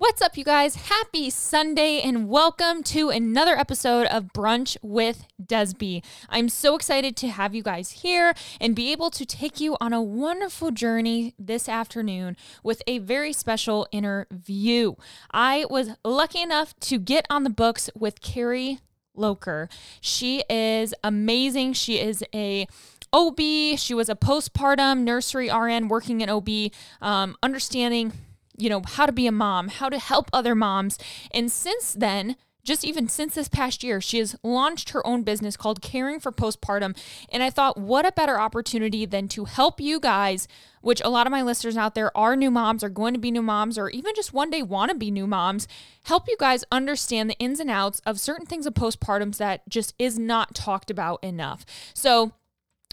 What's up, you guys? Happy Sunday and welcome to another episode of Brunch with Desby. I'm so excited to have you guys here and be able to take you on a wonderful journey this afternoon with a very special interview. I was lucky enough to get on the books with Carrie Loker. She is amazing. She is a OB. She was a postpartum nursery RN working in OB, um, understanding you know, how to be a mom, how to help other moms. And since then, just even since this past year, she has launched her own business called Caring for Postpartum. And I thought, what a better opportunity than to help you guys, which a lot of my listeners out there are new moms, are going to be new moms, or even just one day want to be new moms, help you guys understand the ins and outs of certain things of postpartums that just is not talked about enough. So,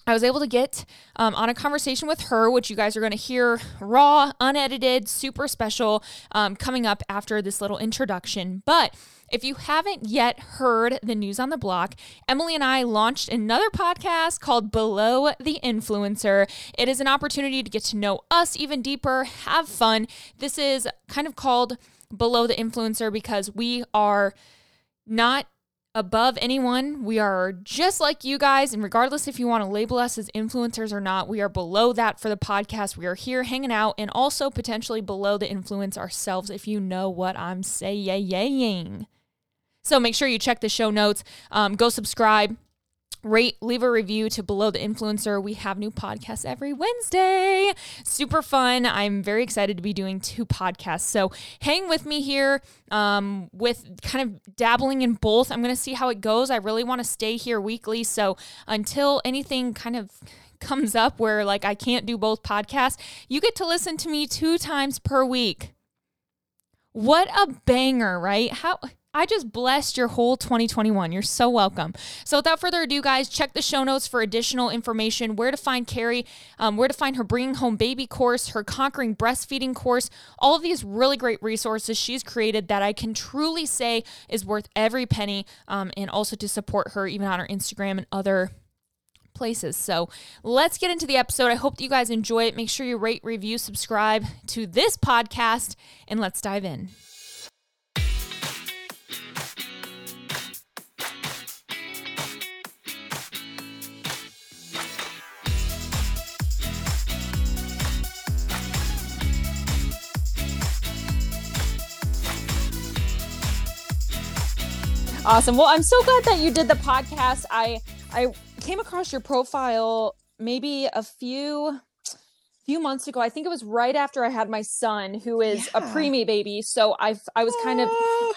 I was able to get um, on a conversation with her, which you guys are going to hear raw, unedited, super special um, coming up after this little introduction. But if you haven't yet heard the news on the block, Emily and I launched another podcast called Below the Influencer. It is an opportunity to get to know us even deeper, have fun. This is kind of called Below the Influencer because we are not above anyone. We are just like you guys. And regardless if you want to label us as influencers or not, we are below that for the podcast. We are here hanging out and also potentially below the influence ourselves, if you know what I'm saying. So make sure you check the show notes. Um, go subscribe rate, leave a review to Below the Influencer. We have new podcasts every Wednesday. Super fun. I'm very excited to be doing two podcasts. So hang with me here um, with kind of dabbling in both. I'm going to see how it goes. I really want to stay here weekly. So until anything kind of comes up where like I can't do both podcasts, you get to listen to me two times per week. What a banger, right? How I just blessed your whole 2021. You're so welcome. So, without further ado, guys, check the show notes for additional information where to find Carrie, um, where to find her Bringing Home Baby course, her Conquering Breastfeeding course, all of these really great resources she's created that I can truly say is worth every penny, um, and also to support her even on her Instagram and other places. So let's get into the episode. I hope that you guys enjoy it. Make sure you rate, review, subscribe to this podcast, and let's dive in. Awesome. Well, I'm so glad that you did the podcast. I I came across your profile maybe a few few months ago. I think it was right after I had my son, who is yeah. a preemie baby. So I I was kind of ah.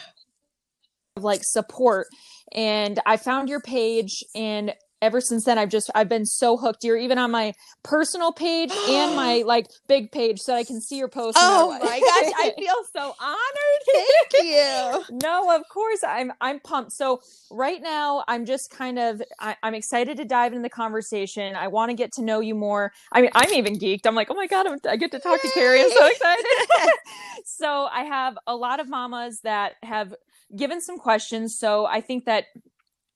like support, and I found your page, and ever since then i've just i've been so hooked. You're even on my personal page and my like big page so i can see your posts oh my gosh i feel so honored. Thank you. No of course i'm i'm pumped. So right now i'm just kind of I, am excited to dive into the conversation. I want to get to know you more. I mean i'm even geeked. I'm like oh my god I'm, i get to talk Yay. to carrie. I'm so excited. So i have a lot of mamas that have given some questions. So i think that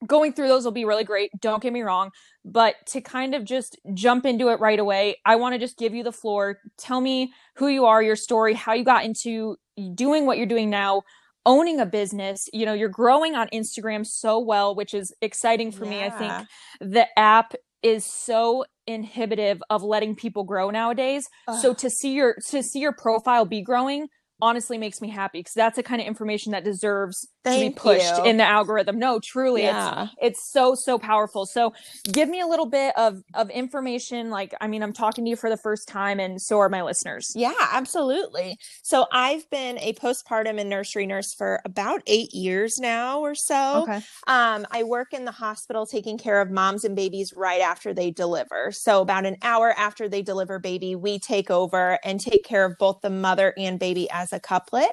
going through those will be really great. Don't get me wrong. But to kind of just jump into it right away, I want to just give you the floor. Tell me who you are, your story, how you got into doing what you're doing now, owning a business. You know, you're growing on Instagram so well, which is exciting for yeah. me. I think the app is so inhibitive of letting people grow nowadays. Ugh. So to see your to see your profile be growing honestly makes me happy because that's the kind of information that deserves Thank to be pushed you. in the algorithm. No, truly, yeah. it's it's so so powerful. So, give me a little bit of of information. Like, I mean, I'm talking to you for the first time, and so are my listeners. Yeah, absolutely. So, I've been a postpartum and nursery nurse for about eight years now or so. Okay. Um, I work in the hospital taking care of moms and babies right after they deliver. So, about an hour after they deliver baby, we take over and take care of both the mother and baby as a couplet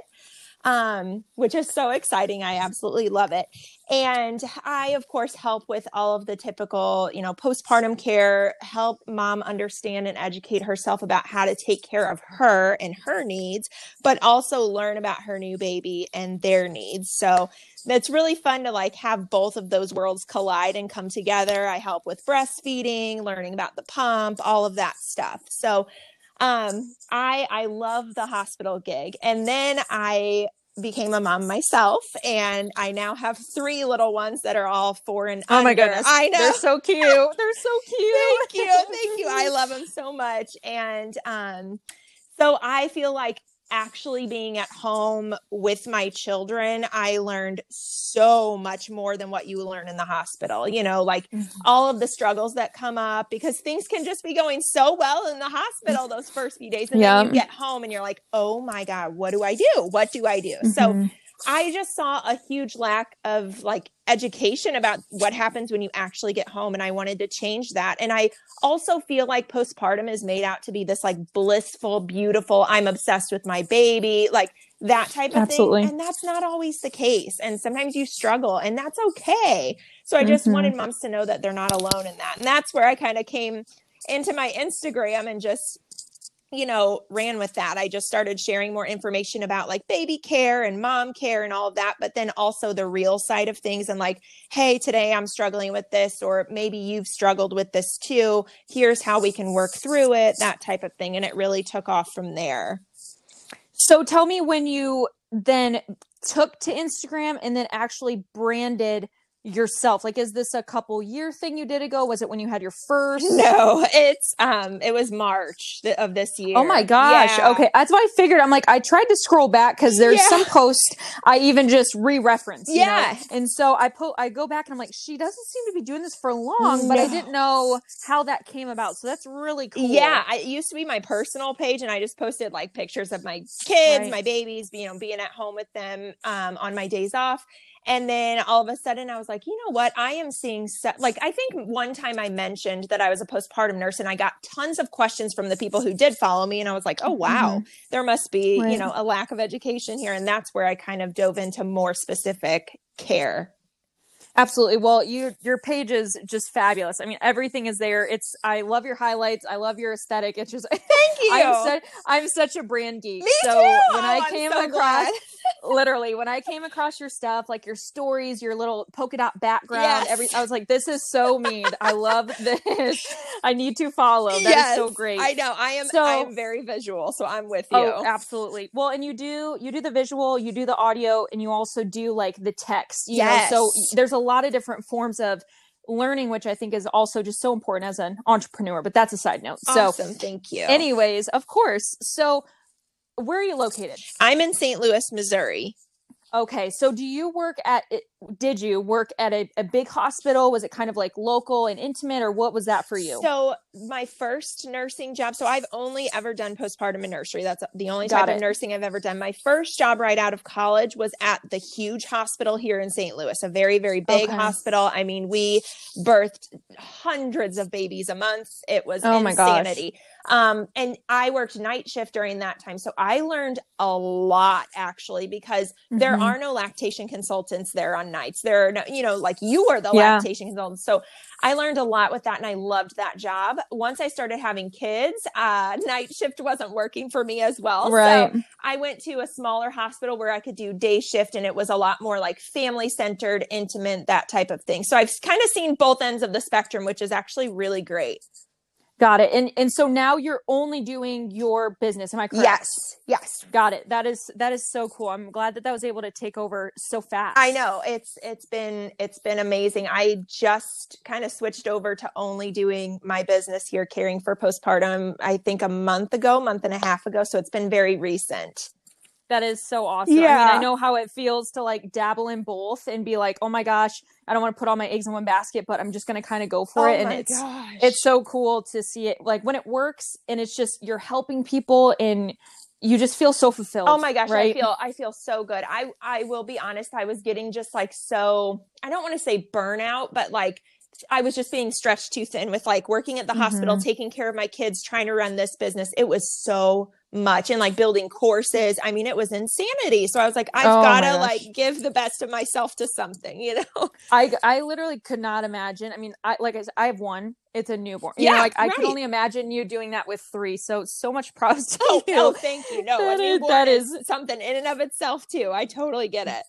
um, which is so exciting. I absolutely love it. And I, of course, help with all of the typical, you know, postpartum care, help mom understand and educate herself about how to take care of her and her needs, but also learn about her new baby and their needs. So it's really fun to like have both of those worlds collide and come together. I help with breastfeeding, learning about the pump, all of that stuff. So Um, I I love the hospital gig, and then I became a mom myself, and I now have three little ones that are all four and oh my goodness, I know they're so cute. They're so cute. thank you, thank you. I love them so much, and um, so I feel like actually being at home with my children, I learned so much more than what you learn in the hospital. You know, like mm-hmm. all of the struggles that come up because things can just be going so well in the hospital those first few days. And yeah. then you get home and you're like, oh my God, what do I do? What do I do? Mm-hmm. So I just saw a huge lack of like education about what happens when you actually get home. And I wanted to change that. And I also feel like postpartum is made out to be this like blissful, beautiful, I'm obsessed with my baby, like that type of Absolutely. thing. And that's not always the case. And sometimes you struggle and that's okay. So I just mm-hmm. wanted moms to know that they're not alone in that. And that's where I kind of came into my Instagram and just you know, ran with that. I just started sharing more information about like baby care and mom care and all of that, but then also the real side of things and like, hey, today I'm struggling with this, or maybe you've struggled with this too. Here's how we can work through it, that type of thing. And it really took off from there. So tell me when you then took to Instagram and then actually branded yourself like is this a couple year thing you did ago was it when you had your first no it's um it was march of this year oh my gosh yeah. okay that's what i figured i'm like i tried to scroll back because there's yeah. some post i even just re-reference yeah know? and so i put i go back and i'm like she doesn't seem to be doing this for long no. but i didn't know how that came about so that's really cool yeah I, it used to be my personal page and i just posted like pictures of my kids right. my babies you know being at home with them um on my days off and then all of a sudden, I was like, you know what? I am seeing, se- like, I think one time I mentioned that I was a postpartum nurse and I got tons of questions from the people who did follow me. And I was like, oh, wow, mm-hmm. there must be, right. you know, a lack of education here. And that's where I kind of dove into more specific care. Absolutely. Well, you your page is just fabulous. I mean, everything is there. It's I love your highlights. I love your aesthetic. It's just thank you. I'm, such, I'm such a brand geek. Me so too. when oh, I oh, came so across, literally when I came across your stuff, like your stories, your little polka dot background, yes. every I was like, this is so mean. I love this. I need to follow. That yes, is so great. I know. I am. So, I am very visual, so I'm with you. Oh, absolutely. Well, and you do you do the visual, you do the audio, and you also do like the text. You yes. Know? So there's a lot of different forms of learning which i think is also just so important as an entrepreneur but that's a side note awesome. so thank you anyways of course so where are you located i'm in st louis missouri Okay, so do you work at? Did you work at a, a, big hospital? Was it kind of like local and intimate, or what was that for you? So my first nursing job. So I've only ever done postpartum and nursery. That's the only Got type it. of nursing I've ever done. My first job right out of college was at the huge hospital here in St. Louis, a very very big okay. hospital. I mean, we birthed hundreds of babies a month. It was oh insanity. Um, and I worked night shift during that time. So I learned a lot actually because mm-hmm. there are no lactation consultants there on nights. There are no, you know, like you were the yeah. lactation consultant. So I learned a lot with that and I loved that job. Once I started having kids, uh, night shift wasn't working for me as well. Right. So I went to a smaller hospital where I could do day shift and it was a lot more like family centered, intimate, that type of thing. So I've kind of seen both ends of the spectrum, which is actually really great. Got it. And and so now you're only doing your business. Am I correct? Yes. Yes. Got it. That is that is so cool. I'm glad that that was able to take over so fast. I know. It's it's been it's been amazing. I just kind of switched over to only doing my business here caring for postpartum I think a month ago, month and a half ago, so it's been very recent. That is so awesome. Yeah. I mean, I know how it feels to like dabble in both and be like, oh my gosh, I don't want to put all my eggs in one basket, but I'm just gonna kind of go for oh it. And it's gosh. it's so cool to see it like when it works and it's just you're helping people and you just feel so fulfilled. Oh my gosh, right? I feel I feel so good. I I will be honest, I was getting just like so I don't want to say burnout, but like I was just being stretched too thin with like working at the mm-hmm. hospital, taking care of my kids, trying to run this business. It was so much and like building courses. I mean, it was insanity. So I was like, I've oh got to like give the best of myself to something, you know? I, I literally could not imagine. I mean, I, like I said, I have one, it's a newborn. You yeah. Know, like right. I can only imagine you doing that with three. So, so much props to oh, you. Oh, thank you. No, that, is, that is something in and of itself too. I totally get it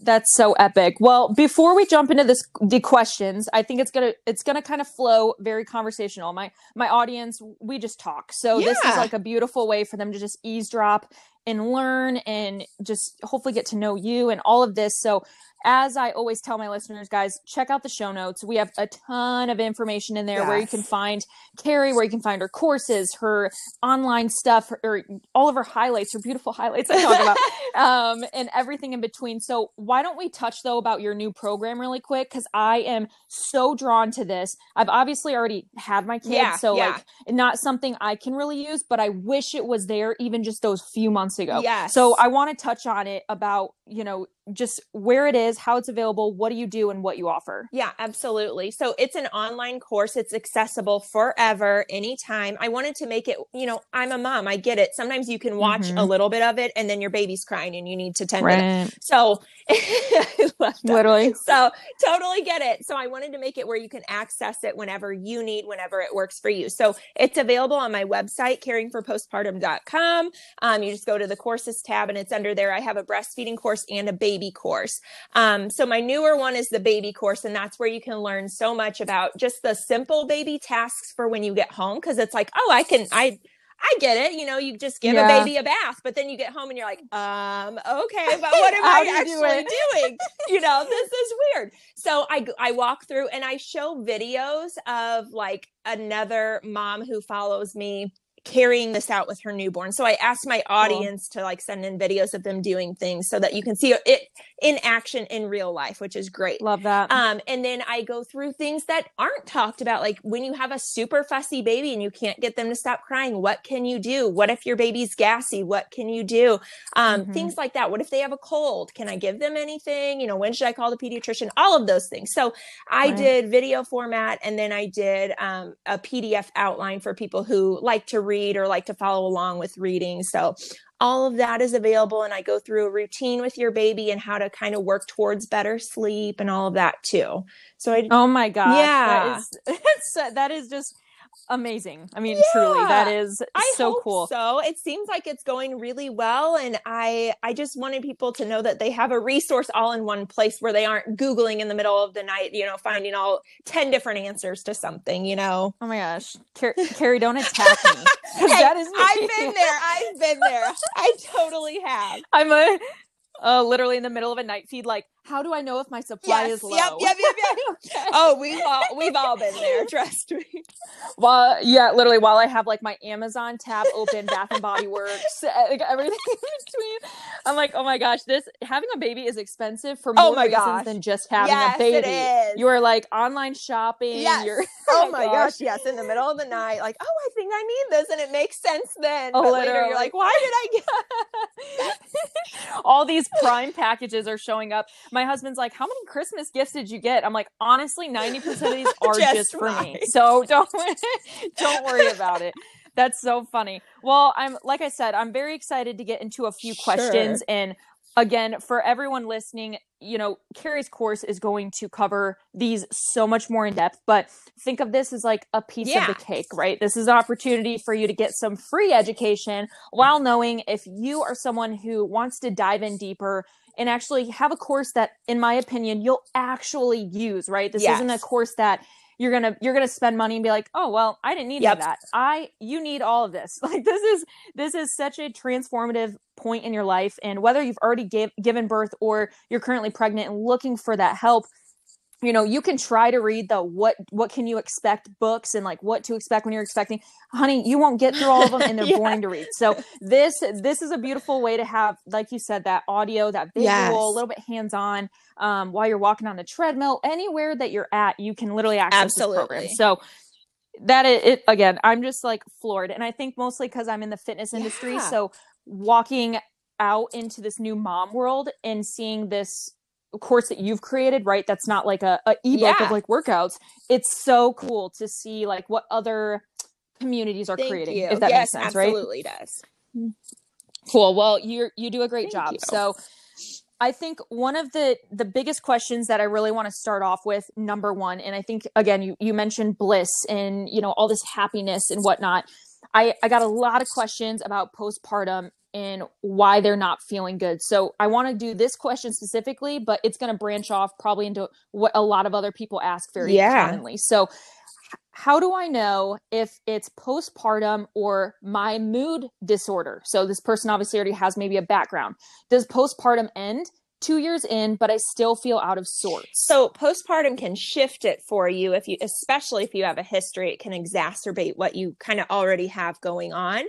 That's so epic. Well, before we jump into this the questions, I think it's gonna it's gonna kind of flow very conversational. My my audience, we just talk. So yeah. this is like a beautiful way for them to just eavesdrop and learn and just hopefully get to know you and all of this. So as I always tell my listeners, guys, check out the show notes. We have a ton of information in there yes. where you can find Carrie, where you can find her courses, her online stuff, or all of her highlights, her beautiful highlights I talk about, um, and everything in between. So, why don't we touch though about your new program really quick? Because I am so drawn to this. I've obviously already had my kids, yeah, so yeah. like not something I can really use, but I wish it was there even just those few months ago. Yeah. So, I want to touch on it about you know just where it is, how it's available, what do you do, and what you offer. Yeah, absolutely. So it's an online course. It's accessible forever, anytime. I wanted to make it, you know, I'm a mom. I get it. Sometimes you can watch mm-hmm. a little bit of it and then your baby's crying and you need to tend right. to it. So literally. So totally get it. So I wanted to make it where you can access it whenever you need, whenever it works for you. So it's available on my website, caringforpostpartum.com. Um, you just go to the courses tab and it's under there. I have a breastfeeding course and a baby baby course. Um, so my newer one is the baby course, and that's where you can learn so much about just the simple baby tasks for when you get home. Cause it's like, oh, I can, I, I get it. You know, you just give yeah. a baby a bath, but then you get home and you're like, um, okay, but what am I actually do doing? you know, this is weird. So I, I walk through and I show videos of like another mom who follows me carrying this out with her newborn. So I asked my audience cool. to like send in videos of them doing things so that you can see it in action in real life, which is great. Love that. Um, and then I go through things that aren't talked about, like when you have a super fussy baby and you can't get them to stop crying, what can you do? What if your baby's gassy? What can you do? Um, mm-hmm. Things like that. What if they have a cold? Can I give them anything? You know, when should I call the pediatrician? All of those things. So I right. did video format and then I did um, a PDF outline for people who like to read read or like to follow along with reading. So all of that is available and I go through a routine with your baby and how to kind of work towards better sleep and all of that too. So I Oh my god. Yeah. That is, that is just amazing. I mean, yeah, truly, that is I so cool. So it seems like it's going really well, and I I just wanted people to know that they have a resource all in one place where they aren't googling in the middle of the night, you know, finding all ten different answers to something, you know. Oh my gosh, Car- Carrie, don't attack me. hey, that is me. I've been there. I've been there. I totally have. I'm a uh, literally in the middle of a night feed, like how do I know if my supply yes, is low? Yep, yep, yep, yep. oh, we've all we've all been there. Trust me. Well, yeah, literally, while I have like my Amazon tab open, Bath and Body Works, eh, like everything in between, I'm like, oh my gosh, this having a baby is expensive for oh more oh my reasons gosh. than just having yes, a baby. You are like online shopping. Yes. You're, oh, oh my gosh. gosh. yes, in the middle of the night, like, oh, I think I need this, and it makes sense then. Oh, but later, you're like, why did I get all these Prime packages are showing up? My husband's like, "How many Christmas gifts did you get?" I'm like, "Honestly, 90% of these are just, just for me. So don't don't worry about it." That's so funny. Well, I'm like I said, I'm very excited to get into a few questions and again, for everyone listening, you know, Carrie's course is going to cover these so much more in depth, but think of this as like a piece yeah. of the cake, right? This is an opportunity for you to get some free education while knowing if you are someone who wants to dive in deeper and actually have a course that in my opinion you'll actually use right this yes. isn't a course that you're gonna you're gonna spend money and be like oh well i didn't need yep. that i you need all of this like this is this is such a transformative point in your life and whether you've already gave, given birth or you're currently pregnant and looking for that help you know you can try to read the what what can you expect books and like what to expect when you're expecting honey you won't get through all of them and they're yeah. boring to read so this this is a beautiful way to have like you said that audio that visual yes. a little bit hands on um, while you're walking on the treadmill anywhere that you're at you can literally access Absolutely. this program so that it, it again i'm just like floored and i think mostly because i'm in the fitness industry yeah. so walking out into this new mom world and seeing this course that you've created, right? That's not like a, a ebook yeah. of like workouts. It's so cool to see like what other communities are Thank creating. You. If that yes, makes sense, right? Absolutely does. Cool. Well, you you do a great Thank job. You. So I think one of the the biggest questions that I really want to start off with, number one, and I think again you you mentioned bliss and you know all this happiness and whatnot. I I got a lot of questions about postpartum in why they're not feeling good. So I want to do this question specifically, but it's going to branch off probably into what a lot of other people ask very yeah. commonly. So how do I know if it's postpartum or my mood disorder? So this person obviously already has maybe a background. Does postpartum end two years in, but I still feel out of sorts. So postpartum can shift it for you if you, especially if you have a history, it can exacerbate what you kind of already have going on.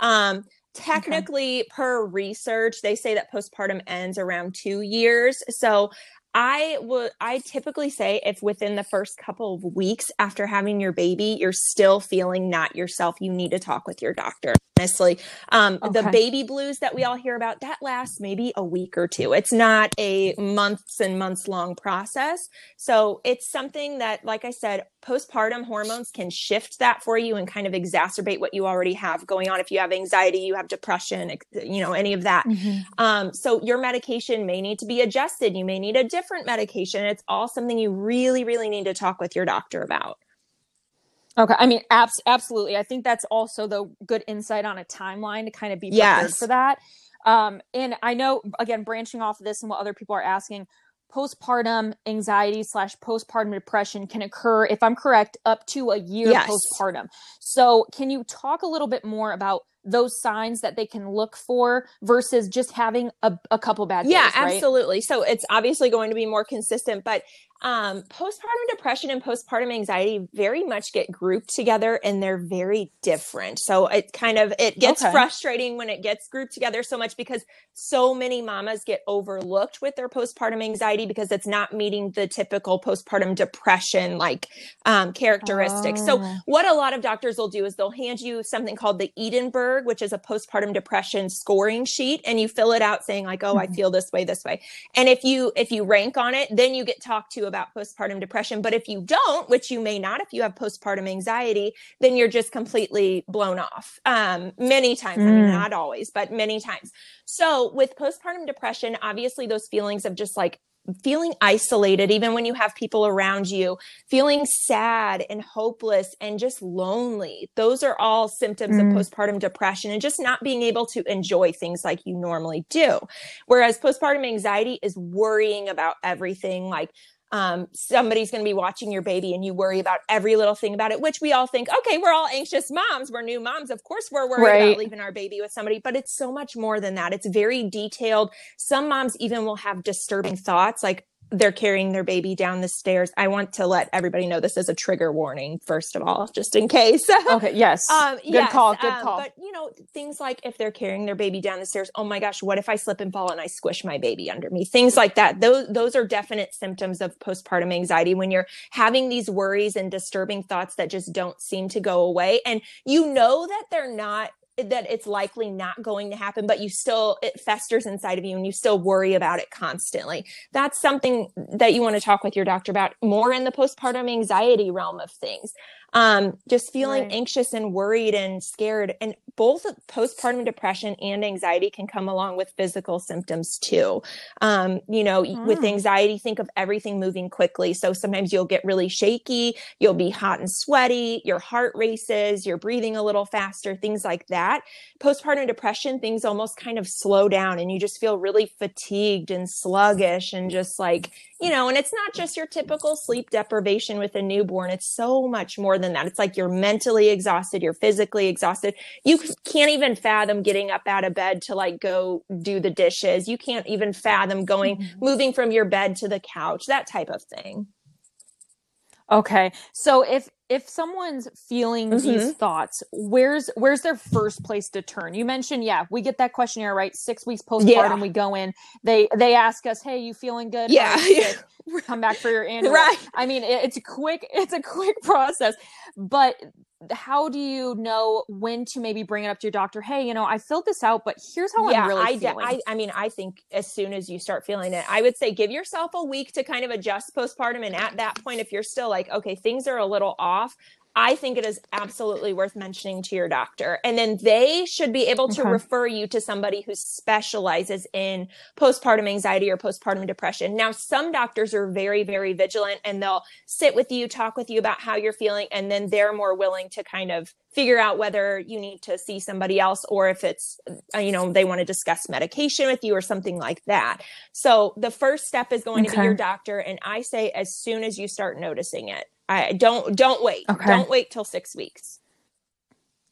Um, technically, okay. per research, they say that postpartum ends around two years. So I would I typically say if within the first couple of weeks after having your baby you're still feeling not yourself you need to talk with your doctor honestly. Um, okay. the baby blues that we all hear about that lasts maybe a week or two. It's not a months and months long process. So it's something that like I said postpartum hormones can shift that for you and kind of exacerbate what you already have going on. If you have anxiety you have depression you know any of that. Mm-hmm. um, so your medication may need to be adjusted. You may need a different medication it's all something you really really need to talk with your doctor about Okay. I mean, abs- absolutely. I think that's also the good insight on a timeline to kind of be prepared yes. for that. Um, and I know, again, branching off of this and what other people are asking, postpartum anxiety slash postpartum depression can occur, if I'm correct, up to a year yes. postpartum. So, can you talk a little bit more about those signs that they can look for versus just having a, a couple bad days? Yeah, absolutely. Right? So, it's obviously going to be more consistent, but um, postpartum depression and postpartum anxiety very much get grouped together and they're very different. So it kind of it gets okay. frustrating when it gets grouped together so much because so many mamas get overlooked with their postpartum anxiety because it's not meeting the typical postpartum depression like um, characteristics. Oh. So what a lot of doctors will do is they'll hand you something called the Edinburgh, which is a postpartum depression scoring sheet, and you fill it out saying like, "Oh, I mm-hmm. feel this way, this way." And if you if you rank on it, then you get talked to about postpartum depression. But if you don't, which you may not, if you have postpartum anxiety, then you're just completely blown off. Um, many times, mm. I mean, hmm. not always, but many times. So with postpartum depression, obviously those feelings of just like feeling isolated, even when you have people around you, feeling sad and hopeless and just lonely. Those are all symptoms mm. of postpartum depression and just not being able to enjoy things like you normally do. Whereas postpartum anxiety is worrying about everything like, um, somebody's going to be watching your baby and you worry about every little thing about it, which we all think, okay, we're all anxious moms. We're new moms. Of course, we're worried right. about leaving our baby with somebody, but it's so much more than that. It's very detailed. Some moms even will have disturbing thoughts like, they're carrying their baby down the stairs. I want to let everybody know this is a trigger warning, first of all, just in case. okay. Yes. Um, good yes, call. Good um, call. But you know, things like if they're carrying their baby down the stairs, oh my gosh, what if I slip and fall and I squish my baby under me? Things like that. Those those are definite symptoms of postpartum anxiety when you're having these worries and disturbing thoughts that just don't seem to go away, and you know that they're not that it's likely not going to happen, but you still, it festers inside of you and you still worry about it constantly. That's something that you want to talk with your doctor about more in the postpartum anxiety realm of things um, just feeling right. anxious and worried and scared. And both postpartum depression and anxiety can come along with physical symptoms too. Um, you know, mm. with anxiety, think of everything moving quickly. So sometimes you'll get really shaky, you'll be hot and sweaty, your heart races, you're breathing a little faster, things like that. Postpartum depression, things almost kind of slow down and you just feel really fatigued and sluggish and just like, you know, and it's not just your typical sleep deprivation with a newborn. It's so much more than that. It's like you're mentally exhausted, you're physically exhausted. You can't even fathom getting up out of bed to like go do the dishes. You can't even fathom going, mm-hmm. moving from your bed to the couch, that type of thing. Okay. So if if someone's feeling mm-hmm. these thoughts, where's where's their first place to turn? You mentioned, yeah, we get that questionnaire right. Six weeks postpartum, yeah. we go in. They they ask us, "Hey, you feeling good? Yeah, come back for your annual." Right. I mean, it, it's a quick it's a quick process, but how do you know when to maybe bring it up to your doctor? Hey, you know, I filled this out, but here's how yeah, I'm really I, feeling. I, I mean, I think as soon as you start feeling it, I would say give yourself a week to kind of adjust postpartum. And at that point, if you're still like, okay, things are a little off, I think it is absolutely worth mentioning to your doctor. And then they should be able to okay. refer you to somebody who specializes in postpartum anxiety or postpartum depression. Now, some doctors are very, very vigilant and they'll sit with you, talk with you about how you're feeling, and then they're more willing to kind of figure out whether you need to see somebody else or if it's uh, you know they want to discuss medication with you or something like that so the first step is going okay. to be your doctor and i say as soon as you start noticing it I don't don't wait. Okay. Don't wait till six weeks.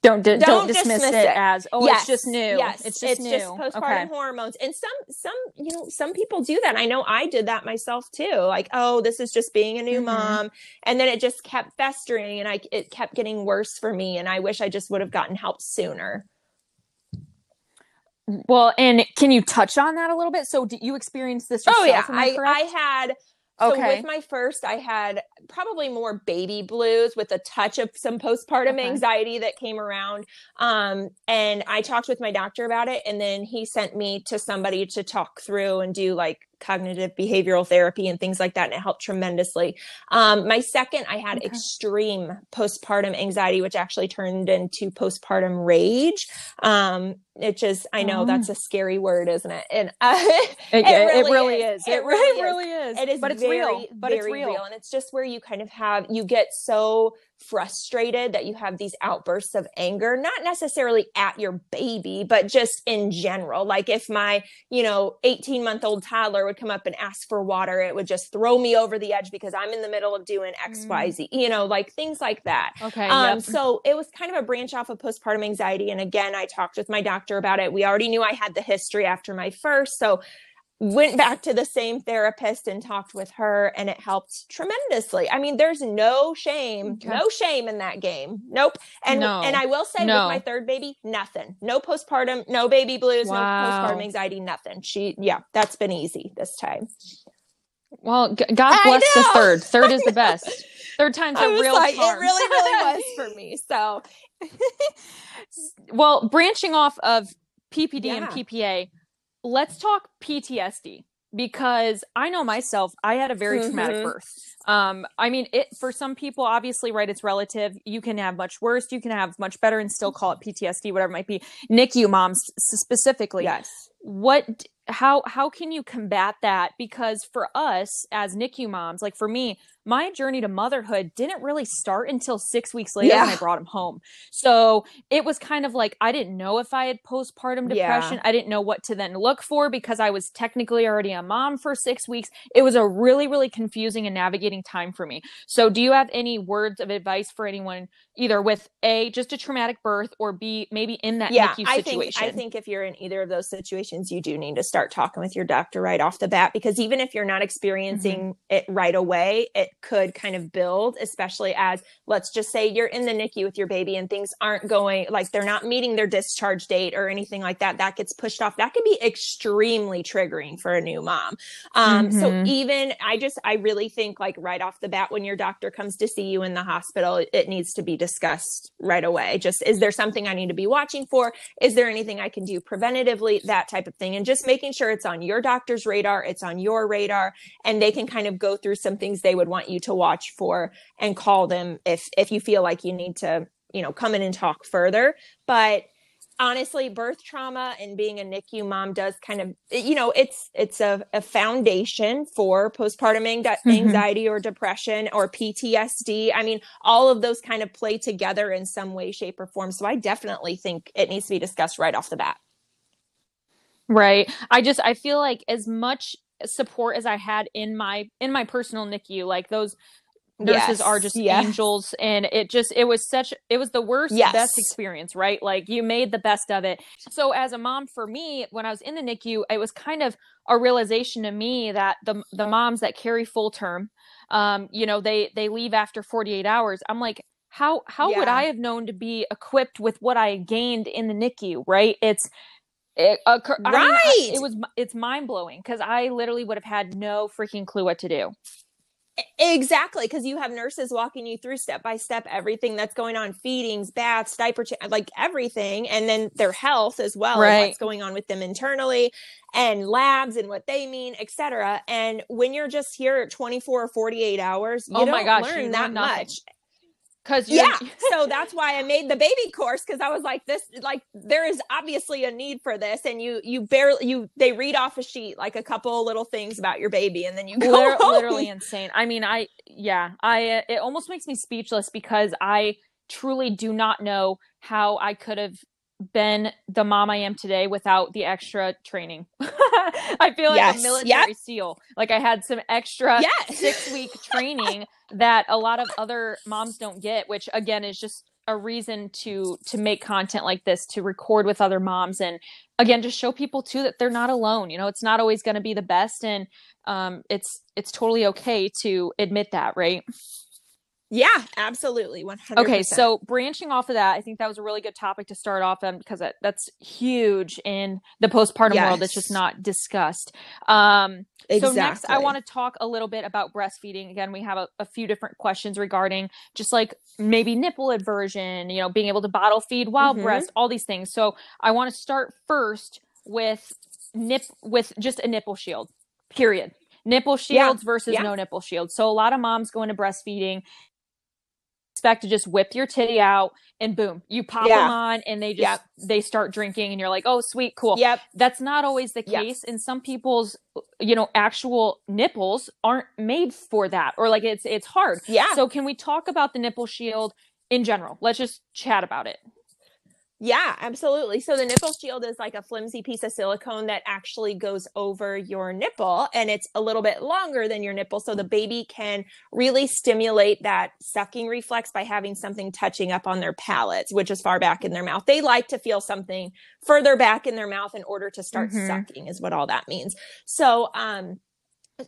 Don't don't, don't dismiss, dismiss it, it, as oh yes. it's just new. Yes, it's just it's new. just postpartum okay. hormones, and some some you know some people do that. I know I did that myself too. Like oh this is just being a new mm-hmm. mom, and then it just kept festering, and I it kept getting worse for me, and I wish I just would have gotten help sooner. Well, and can you touch on that a little bit? So, did you experience this? Yourself, oh yeah, I, I had so okay. with my first, I had probably more baby blues with a touch of some postpartum okay. anxiety that came around. Um, and I talked with my doctor about it, and then he sent me to somebody to talk through and do like cognitive behavioral therapy and things like that and it helped tremendously um, my second i had okay. extreme postpartum anxiety which actually turned into postpartum rage um, it just i know oh. that's a scary word isn't it and uh, it, it, really it, really is. is. it really, really is it is but it's very, real but it's real. real and it's just where you kind of have you get so frustrated that you have these outbursts of anger not necessarily at your baby but just in general like if my you know 18 month old toddler would come up and ask for water it would just throw me over the edge because i'm in the middle of doing xyz mm. you know like things like that okay um yep. so it was kind of a branch off of postpartum anxiety and again i talked with my doctor about it we already knew i had the history after my first so went back to the same therapist and talked with her and it helped tremendously. I mean, there's no shame, okay. no shame in that game. Nope. And no. and I will say no. with my third baby, nothing. No postpartum, no baby blues, wow. no postpartum anxiety, nothing. She yeah, that's been easy this time. Well, g- God bless the third. Third is the best. Third time's a real like, charm. It really really was for me. So well, branching off of PPD yeah. and PPA, let's talk PTSD because I know myself, I had a very mm-hmm. traumatic birth. Um, I mean, it for some people, obviously, right? It's relative. You can have much worse, you can have much better, and still call it PTSD, whatever it might be. NICU moms specifically, yes. What? How? How can you combat that? Because for us as NICU moms, like for me, my journey to motherhood didn't really start until six weeks later yeah. when I brought him home. So it was kind of like I didn't know if I had postpartum depression. Yeah. I didn't know what to then look for because I was technically already a mom for six weeks. It was a really, really confusing and navigating time for me. So, do you have any words of advice for anyone either with A, just a traumatic birth, or B, maybe in that yeah, NICU situation? I think, I think if you're in either of those situations, you do need to start talking with your doctor right off the bat because even if you're not experiencing mm-hmm. it right away, it could kind of build, especially as let's just say you're in the NICU with your baby and things aren't going like they're not meeting their discharge date or anything like that. That gets pushed off. That can be extremely triggering for a new mom. Um, mm-hmm. So even I just, I really think like right off the bat when your doctor comes to see you in the hospital, it needs to be discussed right away. Just is there something I need to be watching for? Is there anything I can do preventatively? That type of thing. And just making sure it's on your doctor's radar, it's on your radar, and they can kind of go through some things they would want you to watch for and call them if if you feel like you need to you know come in and talk further but honestly birth trauma and being a nicu mom does kind of you know it's it's a, a foundation for postpartum mm-hmm. anxiety mm-hmm. or depression or ptsd i mean all of those kind of play together in some way shape or form so i definitely think it needs to be discussed right off the bat right i just i feel like as much support as i had in my in my personal nicu like those nurses yes. are just yes. angels and it just it was such it was the worst yes. best experience right like you made the best of it so as a mom for me when i was in the nicu it was kind of a realization to me that the the moms that carry full term um you know they they leave after 48 hours i'm like how how yeah. would i have known to be equipped with what i gained in the nicu right it's it, uh, right I mean, it was it's mind-blowing because i literally would have had no freaking clue what to do Exactly, because you have nurses walking you through step by step everything that's going on, feedings, baths, diaper, ch- like everything, and then their health as well, right. what's going on with them internally, and labs and what they mean, etc. And when you're just here at 24 or 48 hours, you oh don't my gosh, learn that much Because yeah, so that's why I made the baby course because I was like, this, like, there is obviously a need for this, and you, you barely, you, they read off a sheet like a couple little things about your baby, and then you go Liter- literally insane. I mean, I, yeah, I, it almost makes me speechless because I truly do not know how I could have been the mom I am today without the extra training. I feel like yes. a military yep. SEAL. Like I had some extra yes. six week training that a lot of other moms don't get, which again is just a reason to to make content like this to record with other moms and again just show people too that they're not alone you know it's not always going to be the best and um it's it's totally okay to admit that right yeah, absolutely. 100%. Okay, so branching off of that, I think that was a really good topic to start off on because that, that's huge in the postpartum yes. world. It's just not discussed. Um, exactly. So, next, I want to talk a little bit about breastfeeding. Again, we have a, a, few different questions regarding just like maybe nipple aversion, you know, being able to bottle feed while mm-hmm. breast, all these things. So, I want to start first with nip with just a nipple shield, period nipple shields yeah. versus yeah. no nipple shields. So a lot of moms go into breastfeeding expect to just whip your titty out and boom, you pop yeah. them on and they just yep. they start drinking and you're like, "Oh, sweet, cool." Yep. That's not always the case yep. and some people's you know, actual nipples aren't made for that or like it's it's hard. Yeah. So can we talk about the nipple shield in general? Let's just chat about it. Yeah, absolutely. So the nipple shield is like a flimsy piece of silicone that actually goes over your nipple and it's a little bit longer than your nipple. So the baby can really stimulate that sucking reflex by having something touching up on their palates, which is far back in their mouth. They like to feel something further back in their mouth in order to start mm-hmm. sucking, is what all that means. So, um,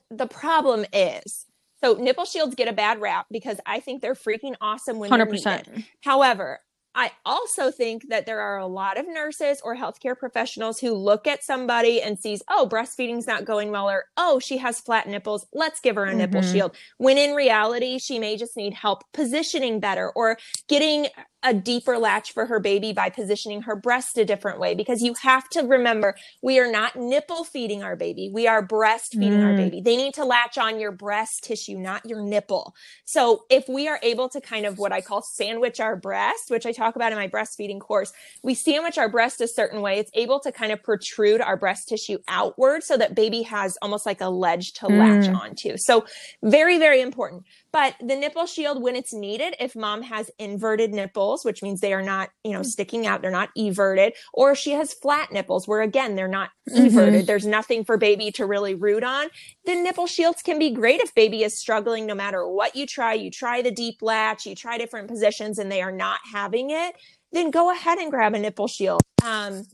the problem is so nipple shields get a bad rap because I think they're freaking awesome when 100%. they're needed. However, I also think that there are a lot of nurses or healthcare professionals who look at somebody and sees, oh, breastfeeding's not going well, or oh, she has flat nipples. Let's give her a mm-hmm. nipple shield. When in reality, she may just need help positioning better or getting a deeper latch for her baby by positioning her breast a different way because you have to remember we are not nipple feeding our baby. We are breastfeeding mm. our baby. They need to latch on your breast tissue not your nipple. So if we are able to kind of what i call sandwich our breast which i talk about in my breastfeeding course we sandwich our breast a certain way. It's able to kind of protrude our breast tissue outward so that baby has almost like a ledge to mm. latch onto so very very important but the nipple shield, when it's needed, if mom has inverted nipples, which means they are not, you know, sticking out, they're not everted, or she has flat nipples where again, they're not mm-hmm. everted, there's nothing for baby to really root on, then nipple shields can be great if baby is struggling no matter what you try. You try the deep latch, you try different positions and they are not having it, then go ahead and grab a nipple shield. Um,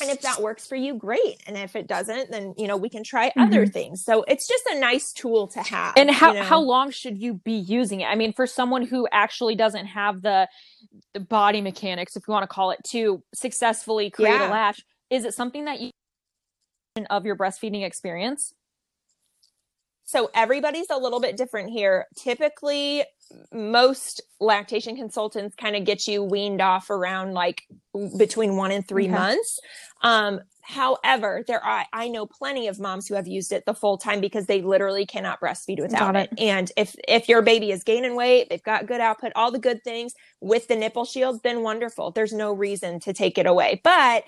and if that works for you great and if it doesn't then you know we can try mm-hmm. other things so it's just a nice tool to have and how you know? how long should you be using it i mean for someone who actually doesn't have the the body mechanics if you want to call it to successfully create yeah. a latch is it something that you of your breastfeeding experience so everybody's a little bit different here. Typically, most lactation consultants kind of get you weaned off around like between one and three okay. months. Um, however, there are I know plenty of moms who have used it the full time because they literally cannot breastfeed without it. it. And if if your baby is gaining weight, they've got good output, all the good things with the nipple shield, then wonderful. There's no reason to take it away. But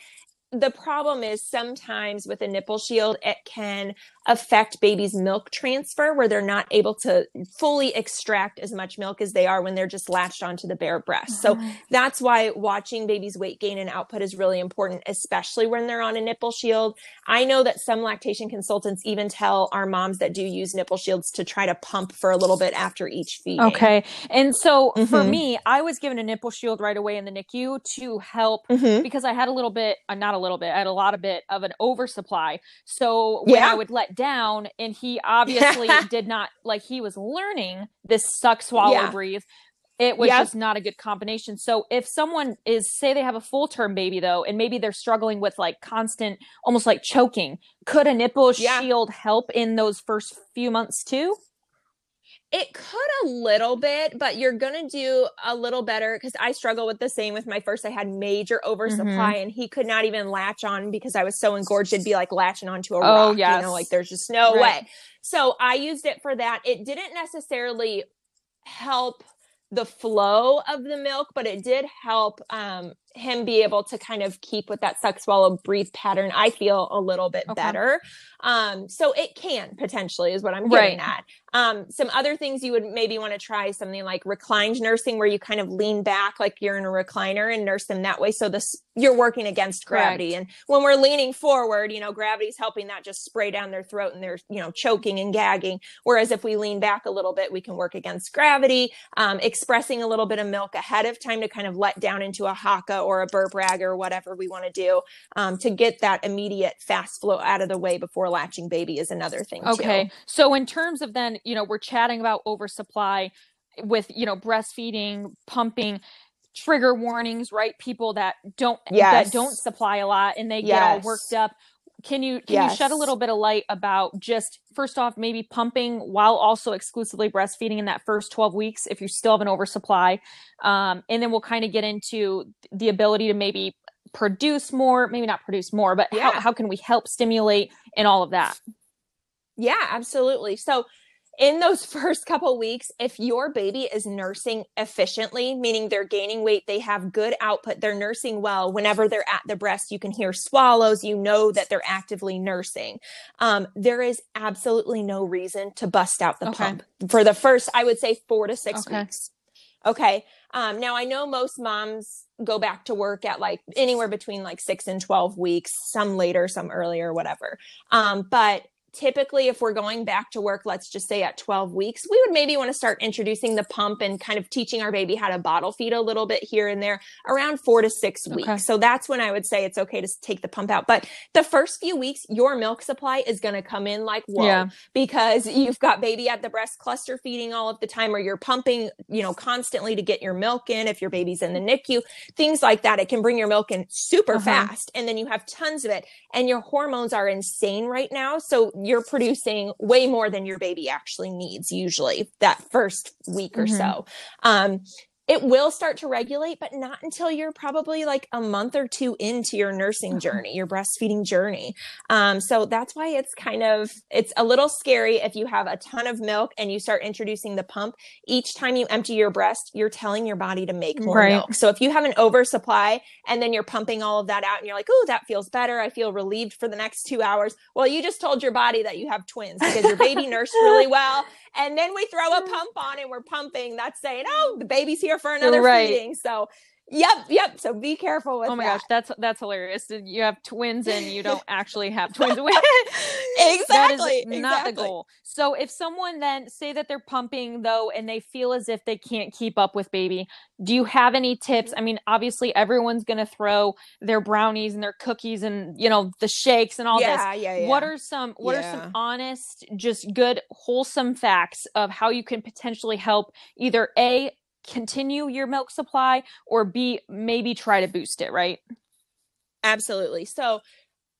the problem is sometimes with a nipple shield, it can affect baby's milk transfer where they're not able to fully extract as much milk as they are when they're just latched onto the bare breast. So mm-hmm. that's why watching baby's weight gain and output is really important, especially when they're on a nipple shield. I know that some lactation consultants even tell our moms that do use nipple shields to try to pump for a little bit after each feed. Okay. And so mm-hmm. for me, I was given a nipple shield right away in the NICU to help mm-hmm. because I had a little bit, uh, not a little bit, I had a lot of bit of an oversupply. So when yeah. I would let down and he obviously did not like he was learning this suck swallow yeah. breathe it was yep. just not a good combination so if someone is say they have a full term baby though and maybe they're struggling with like constant almost like choking could a nipple yeah. shield help in those first few months too it could a little bit, but you're going to do a little better because I struggle with the same with my first. I had major oversupply mm-hmm. and he could not even latch on because I was so engorged. It'd be like latching onto a oh, rock. Yes. You know, like there's just no right. way. So I used it for that. It didn't necessarily help the flow of the milk, but it did help um, him be able to kind of keep with that suck swallow breathe pattern i feel a little bit okay. better um so it can potentially is what i'm getting right. at um some other things you would maybe want to try something like reclined nursing where you kind of lean back like you're in a recliner and nurse them that way so this you're working against gravity Correct. and when we're leaning forward you know gravity's helping that just spray down their throat and they're you know choking and gagging whereas if we lean back a little bit we can work against gravity um, expressing a little bit of milk ahead of time to kind of let down into a Haakaa or a burp rag or whatever we want to do um, to get that immediate fast flow out of the way before latching baby is another thing. Okay. Too. So in terms of then, you know, we're chatting about oversupply with, you know, breastfeeding, pumping trigger warnings right people that don't yes. that don't supply a lot and they yes. get all worked up can you can yes. you shed a little bit of light about just first off maybe pumping while also exclusively breastfeeding in that first 12 weeks if you still have an oversupply um, and then we'll kind of get into the ability to maybe produce more maybe not produce more but yeah. how, how can we help stimulate and all of that yeah absolutely so in those first couple weeks, if your baby is nursing efficiently, meaning they're gaining weight, they have good output, they're nursing well, whenever they're at the breast, you can hear swallows, you know that they're actively nursing. Um, there is absolutely no reason to bust out the okay. pump for the first, I would say, four to six okay. weeks. Okay. Um, now I know most moms go back to work at like anywhere between like six and 12 weeks, some later, some earlier, whatever. Um, but typically if we're going back to work let's just say at 12 weeks we would maybe want to start introducing the pump and kind of teaching our baby how to bottle feed a little bit here and there around four to six weeks okay. so that's when i would say it's okay to take the pump out but the first few weeks your milk supply is going to come in like whoa yeah. because you've got baby at the breast cluster feeding all of the time or you're pumping you know constantly to get your milk in if your baby's in the nicu things like that it can bring your milk in super uh-huh. fast and then you have tons of it and your hormones are insane right now so you're producing way more than your baby actually needs usually that first week or mm-hmm. so um, it will start to regulate, but not until you're probably like a month or two into your nursing journey, your breastfeeding journey. Um, so that's why it's kind of it's a little scary if you have a ton of milk and you start introducing the pump. Each time you empty your breast, you're telling your body to make more right. milk. So if you have an oversupply and then you're pumping all of that out and you're like, oh, that feels better. I feel relieved for the next two hours. Well, you just told your body that you have twins because your baby nursed really well and then we throw a pump on and we're pumping. That's saying, oh, the baby's here for another right. feeding. So Yep, yep. So be careful with. Oh my that. gosh, that's that's hilarious. You have twins and you don't actually have twins. exactly. That is exactly. not the goal. So if someone then say that they're pumping though and they feel as if they can't keep up with baby, do you have any tips? I mean, obviously everyone's going to throw their brownies and their cookies and you know the shakes and all yeah, this. Yeah, yeah. What are some what yeah. are some honest, just good, wholesome facts of how you can potentially help either a continue your milk supply or b maybe try to boost it right absolutely so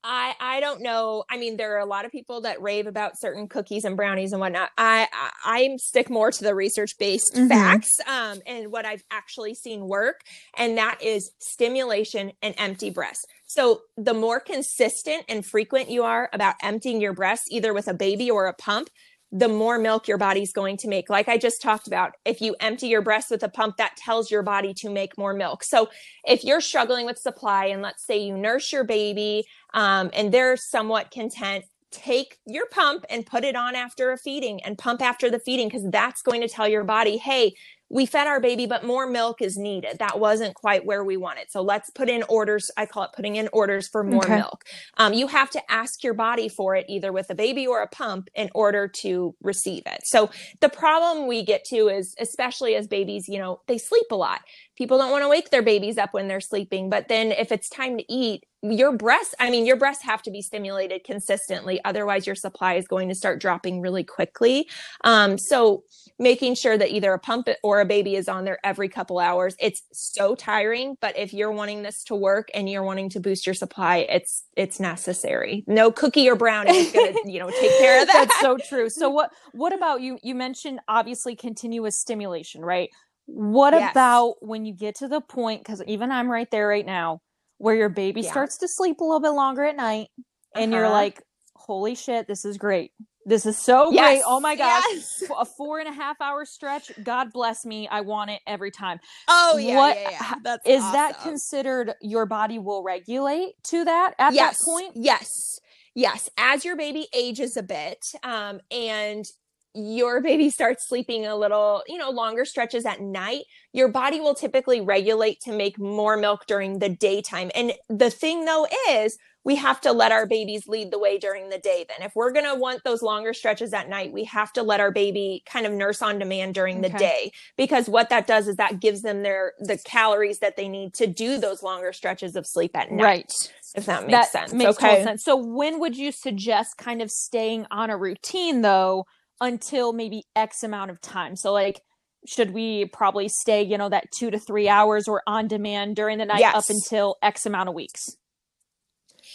I I don't know. I mean, there are a lot of people that rave about certain cookies and brownies and whatnot. I I, I stick more to the research based mm-hmm. facts um, and what I've actually seen work, and that is stimulation and empty breasts. So the more consistent and frequent you are about emptying your breasts, either with a baby or a pump, the more milk your body's going to make. Like I just talked about, if you empty your breast with a pump, that tells your body to make more milk. So if you're struggling with supply, and let's say you nurse your baby um, and they're somewhat content, take your pump and put it on after a feeding and pump after the feeding because that's going to tell your body, hey, we fed our baby, but more milk is needed. That wasn't quite where we wanted. So let's put in orders. I call it putting in orders for more okay. milk. Um, you have to ask your body for it either with a baby or a pump in order to receive it. So the problem we get to is, especially as babies, you know, they sleep a lot. People don't want to wake their babies up when they're sleeping. But then if it's time to eat, your breasts, I mean, your breasts have to be stimulated consistently. Otherwise, your supply is going to start dropping really quickly. Um, so, making sure that either a pump or a baby is on there every couple hours, it's so tiring. But if you're wanting this to work and you're wanting to boost your supply, it's it's necessary. No cookie or brownie is going to you know take care of that. That's so true. So what what about you? You mentioned obviously continuous stimulation, right? What yes. about when you get to the point? Because even I'm right there right now where your baby yeah. starts to sleep a little bit longer at night and uh-huh. you're like, holy shit, this is great. This is so yes. great. Oh my gosh. Yes. A four and a half hour stretch. God bless me. I want it every time. Oh, yeah. What, yeah, yeah. That's is awesome. that considered your body will regulate to that at yes. that point? Yes. Yes. As your baby ages a bit um, and your baby starts sleeping a little, you know, longer stretches at night, your body will typically regulate to make more milk during the daytime. And the thing though is, we have to let our babies lead the way during the day then. If we're going to want those longer stretches at night we have to let our baby kind of nurse on demand during the day. Because what that does is that gives them their the calories that they need to do those longer stretches of sleep at night right. if that makes that sense makes okay? sense. So when would you suggest kind of staying on a routine though until maybe x amount of time so like should we probably stay you know that two to three hours or on demand during the night yes. up until x amount of weeks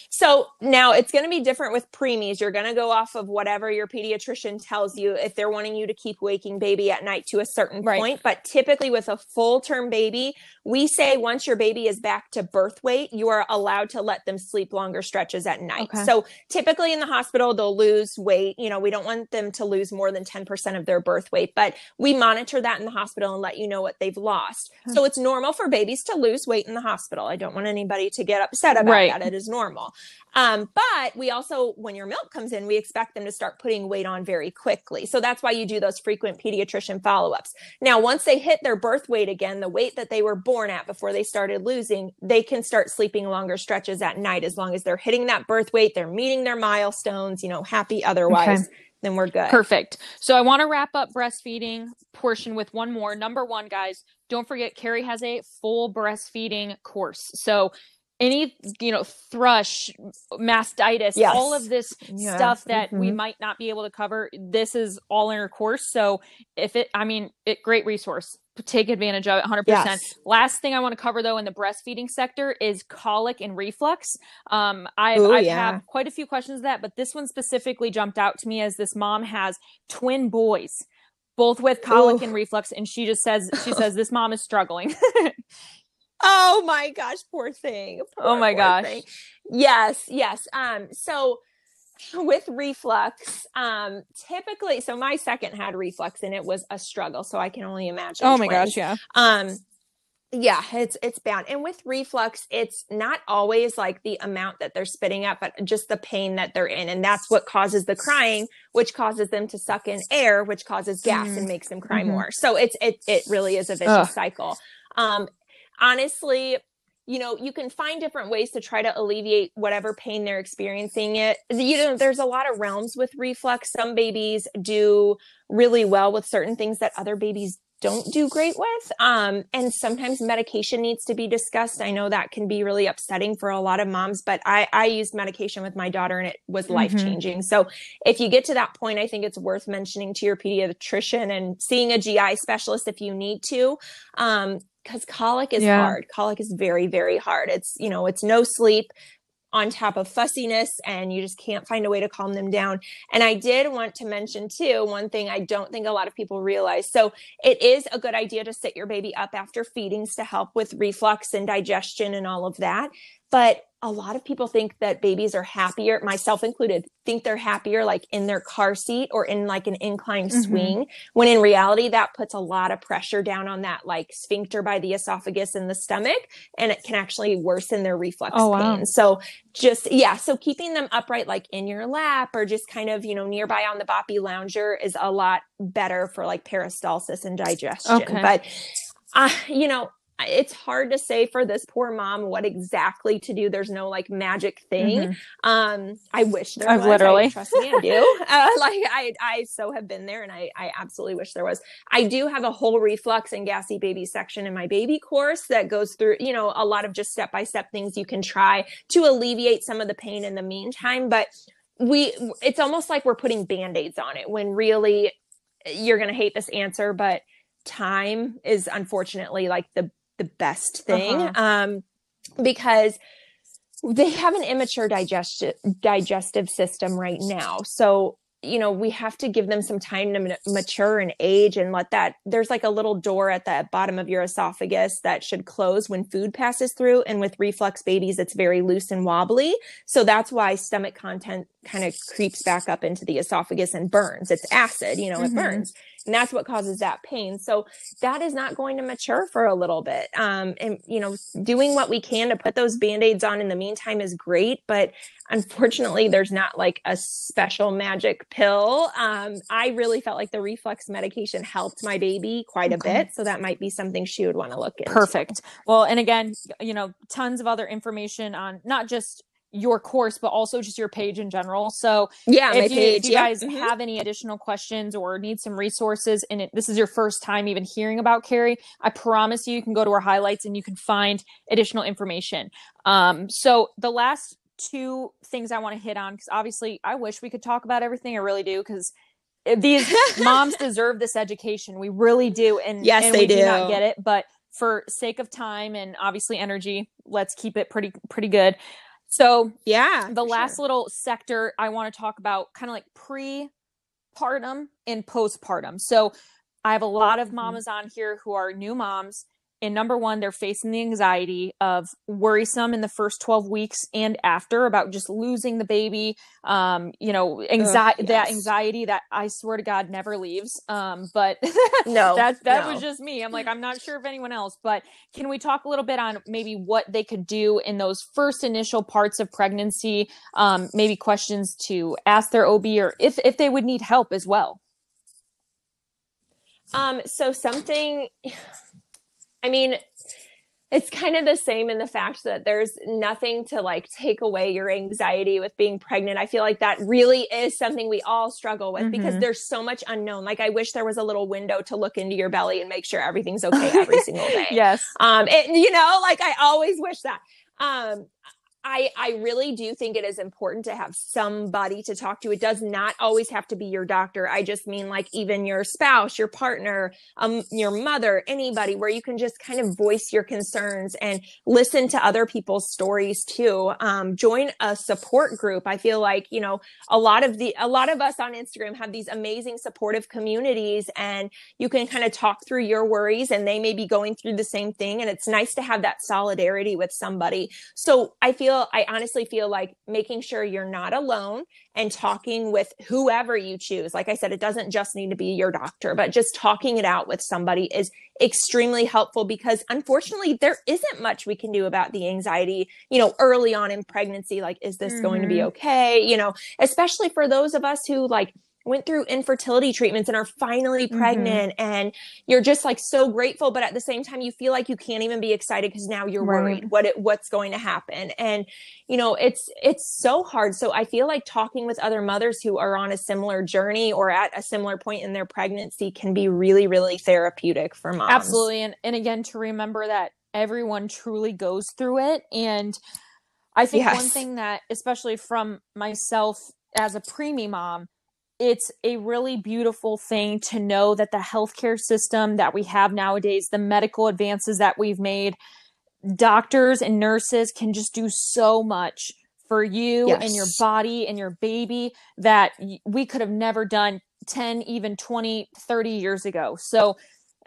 so now it's going to be different with preemies. You're going to go off of whatever your pediatrician tells you if they're wanting you to keep waking baby at night to a certain right. point. But typically with a full term baby, we say once your baby is back to birth weight, you are allowed to let them sleep longer stretches at night. Okay. So typically in the hospital, they'll lose weight. You know, we don't want them to lose more than 10% of their birth weight, but we monitor that in the hospital and let you know what they've lost. Hmm. So it's normal for babies to lose weight in the hospital. I don't want anybody to get upset about right. that. It is normal. Um, but we also, when your milk comes in, we expect them to start putting weight on very quickly. So that's why you do those frequent pediatrician follow ups. Now, once they hit their birth weight again, the weight that they were born at before they started losing, they can start sleeping longer stretches at night as long as they're hitting that birth weight, they're meeting their milestones, you know, happy otherwise. Okay then we're good. Perfect. So I want to wrap up breastfeeding portion with one more. Number one, guys, don't forget Carrie has a full breastfeeding course. So any you know thrush mastitis yes. all of this yeah. stuff that mm-hmm. we might not be able to cover this is all in our course so if it i mean it great resource take advantage of it 100% yes. last thing i want to cover though in the breastfeeding sector is colic and reflux um i've, Ooh, I've yeah. had quite a few questions of that but this one specifically jumped out to me as this mom has twin boys both with colic Ooh. and reflux and she just says she says this mom is struggling Oh my gosh, poor thing. Poor, oh my gosh. Thing. Yes, yes. Um, so with reflux, um, typically, so my second had reflux and it was a struggle. So I can only imagine. Oh my twins. gosh, yeah. Um, yeah, it's it's bad. And with reflux, it's not always like the amount that they're spitting up, but just the pain that they're in. And that's what causes the crying, which causes them to suck in air, which causes gas mm. and makes them cry mm-hmm. more. So it's it it really is a vicious Ugh. cycle. Um, honestly, you know, you can find different ways to try to alleviate whatever pain they're experiencing it. You know, there's a lot of realms with reflux. Some babies do really well with certain things that other babies don't do great with. Um, and sometimes medication needs to be discussed. I know that can be really upsetting for a lot of moms, but I, I used medication with my daughter and it was mm-hmm. life changing. So if you get to that point, I think it's worth mentioning to your pediatrician and seeing a GI specialist if you need to. Um, because colic is yeah. hard. Colic is very, very hard. It's, you know, it's no sleep on top of fussiness and you just can't find a way to calm them down. And I did want to mention too, one thing I don't think a lot of people realize. So it is a good idea to sit your baby up after feedings to help with reflux and digestion and all of that. But a lot of people think that babies are happier, myself included, think they're happier like in their car seat or in like an inclined mm-hmm. swing, when in reality, that puts a lot of pressure down on that like sphincter by the esophagus and the stomach, and it can actually worsen their reflux oh, pain. Wow. So just, yeah, so keeping them upright like in your lap or just kind of, you know, nearby on the boppy lounger is a lot better for like peristalsis and digestion. Okay. But uh, you know, it's hard to say for this poor mom what exactly to do. There's no like magic thing. Mm-hmm. Um, I wish there I've was. Literally, I, trust me, I do. uh, like I, I so have been there, and I, I absolutely wish there was. I do have a whole reflux and gassy baby section in my baby course that goes through, you know, a lot of just step by step things you can try to alleviate some of the pain in the meantime. But we, it's almost like we're putting band aids on it when really you're going to hate this answer, but time is unfortunately like the the best thing uh-huh. um, because they have an immature digestive digestive system right now. So you know we have to give them some time to mature and age and let that there's like a little door at the bottom of your esophagus that should close when food passes through and with reflux babies it's very loose and wobbly so that's why stomach content kind of creeps back up into the esophagus and burns. It's acid, you know, mm-hmm. it burns. And that's what causes that pain. So that is not going to mature for a little bit. Um, and, you know, doing what we can to put those band aids on in the meantime is great. But unfortunately, there's not like a special magic pill. Um, I really felt like the reflux medication helped my baby quite okay. a bit. So that might be something she would want to look at Perfect. Well, and again, you know, tons of other information on not just your course, but also just your page in general. So yeah, if, you, page, if you yeah. guys mm-hmm. have any additional questions or need some resources, and it, this is your first time even hearing about Carrie, I promise you, you can go to our highlights and you can find additional information. Um, so the last two things I want to hit on, because obviously I wish we could talk about everything. I really do, because these moms deserve this education. We really do, and yes, and they do. do not get it, but for sake of time and obviously energy, let's keep it pretty pretty good. So, yeah. The last sure. little sector I want to talk about kind of like pre-partum and postpartum. So, I have a lot of mm-hmm. mamas on here who are new moms and number one they're facing the anxiety of worrisome in the first 12 weeks and after about just losing the baby. Um you know anxiety yes. that anxiety that i swear to god never leaves. Um but no that that no. was just me. I'm like i'm not sure if anyone else. But can we talk a little bit on maybe what they could do in those first initial parts of pregnancy? Um maybe questions to ask their ob or if if they would need help as well. Um so something I mean, it's kind of the same in the fact that there's nothing to like take away your anxiety with being pregnant. I feel like that really is something we all struggle with mm-hmm. because there's so much unknown. Like I wish there was a little window to look into your belly and make sure everything's okay every single day. Yes. Um, it, you know, like I always wish that. Um, I, I really do think it is important to have somebody to talk to. It does not always have to be your doctor. I just mean like even your spouse, your partner, um, your mother, anybody where you can just kind of voice your concerns and listen to other people's stories too. Um, join a support group. I feel like, you know, a lot of the, a lot of us on Instagram have these amazing supportive communities and you can kind of talk through your worries and they may be going through the same thing. And it's nice to have that solidarity with somebody. So I feel feel, I honestly feel like making sure you're not alone and talking with whoever you choose. Like I said, it doesn't just need to be your doctor, but just talking it out with somebody is extremely helpful because unfortunately there isn't much we can do about the anxiety, you know, early on in pregnancy. Like, is this mm-hmm. going to be mm-hmm. okay? You know, especially for those of us who like, went through infertility treatments and are finally mm-hmm. pregnant mm-hmm. and you're just like so grateful but at the same time you feel like you can't even be excited because now you're right. worried what it, what's going to happen and you know it's it's so hard so i feel like talking with other mothers who are on a similar journey or at a similar point in their pregnancy can be really really therapeutic for moms absolutely and and again to remember that everyone truly goes through it and i think yes. one thing that especially from myself as a preemie mom it's a really beautiful thing to know that the healthcare system that we have nowadays, the medical advances that we've made, doctors and nurses can just do so much for you yes. and your body and your baby that we could have never done 10 even 20 30 years ago so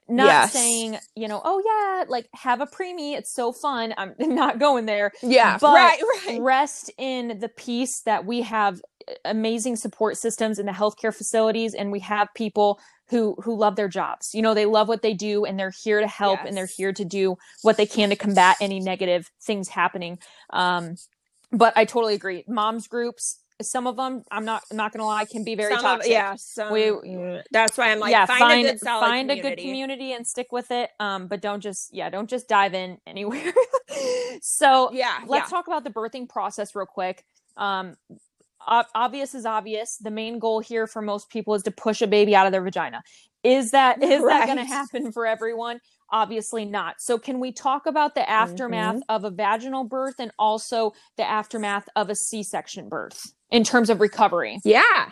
not yes. saying you know oh yeah like have a preemie it's so fun i'm not going there yeah but right, right. rest in the peace that we have amazing support systems in the healthcare facilities and we have people who who love their jobs. You know they love what they do and they're here to help yes. and they're here to do what they can to combat any negative things happening. Um but i totally agree. Moms groups some of them i'm not I'm not gonna lie can be very some toxic. of, yeah some, we, that's why i'm like yeah find, find, a good, find a good community and stick with it um but don't just yeah don't just dive in anywhere. So yeah let's yeah. talk about the birthing process real quick. Um obvious is obvious. The main goal here for most people is to push a baby out of their vagina. Is that is right. that going to happen for everyone? Obviously not. So can we talk about the aftermath mm-hmm. of a vaginal birth and also the aftermath of a C-section birth in terms of recovery? Yeah.